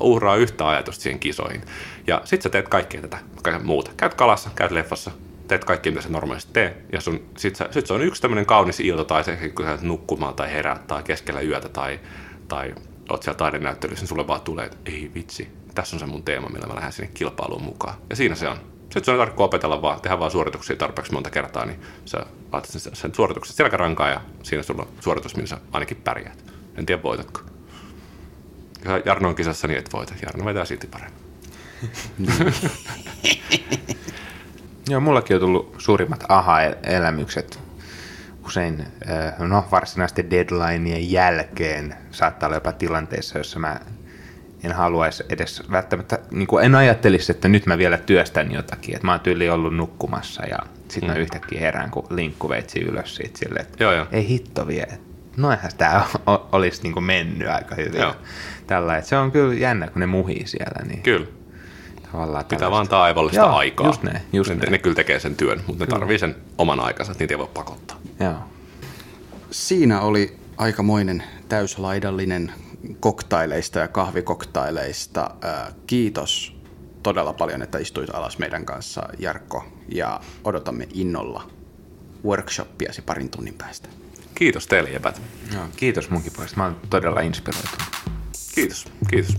C: uhraa yhtä ajatusta siihen kisoihin. Ja sit sä teet kaikkea tätä, kaikkea muuta. Käyt kalassa, käyt leffassa, teet kaikki, mitä sä normaalisti tee. Ja sun, sit, sä, sit se on yksi tämmöinen kaunis ilta, tai se, kun sä nukkumaan tai heräät tai keskellä yötä tai, tai oot siellä taidenäyttelyssä, niin sulle vaan tulee, että ei vitsi, tässä on se mun teema, millä mä lähden sinne kilpailuun mukaan. Ja siinä se on. Sitten ei tarvitse opetella vaan, tehdä vaan suorituksia tarpeeksi monta kertaa, niin sä laitat sen, sen suorituksen selkärankaan ja siinä sulla on suoritus, missä sä ainakin pärjäät. En tiedä voitatko. Jarno on kisassa, niin et voita. Jarno vetää silti paremmin. <laughs>
B: Joo, mullakin on tullut suurimmat aha-elämykset usein äh, no, varsinaisten deadlineien jälkeen saattaa olla jopa tilanteessa, jossa mä en haluaisi edes välttämättä, niin kuin en ajattelisi, että nyt mä vielä työstän jotakin, että mä oon tyyli ollut nukkumassa ja sitten mm. mä yhtäkkiä herään, kun linkku veitsi ylös siitä silleen, että
C: joo, joo.
B: ei hitto vie, noinhan tämä olisi niin kuin mennyt aika hyvin. Joo. Tällä, että se on kyllä jännä, kun ne muhii siellä. Niin
C: kyllä. Tavallaan Pitää vaan antaa aivollista Joo, aikaa.
B: Just ne, just
C: ne,
B: ne.
C: ne kyllä tekee sen työn, mutta ne tarvii sen oman aikansa, että niitä ei voi pakottaa.
B: Joo.
A: Siinä oli aikamoinen täyslaidallinen koktaileista ja kahvikoktaileista. Kiitos todella paljon, että istuit alas meidän kanssa, Jarkko, ja odotamme innolla workshoppiasi parin tunnin päästä.
C: Kiitos teille, jäbät.
B: Joo, kiitos munkin puolesta. Mä oon todella inspiroitunut.
C: Kiitos, kiitos.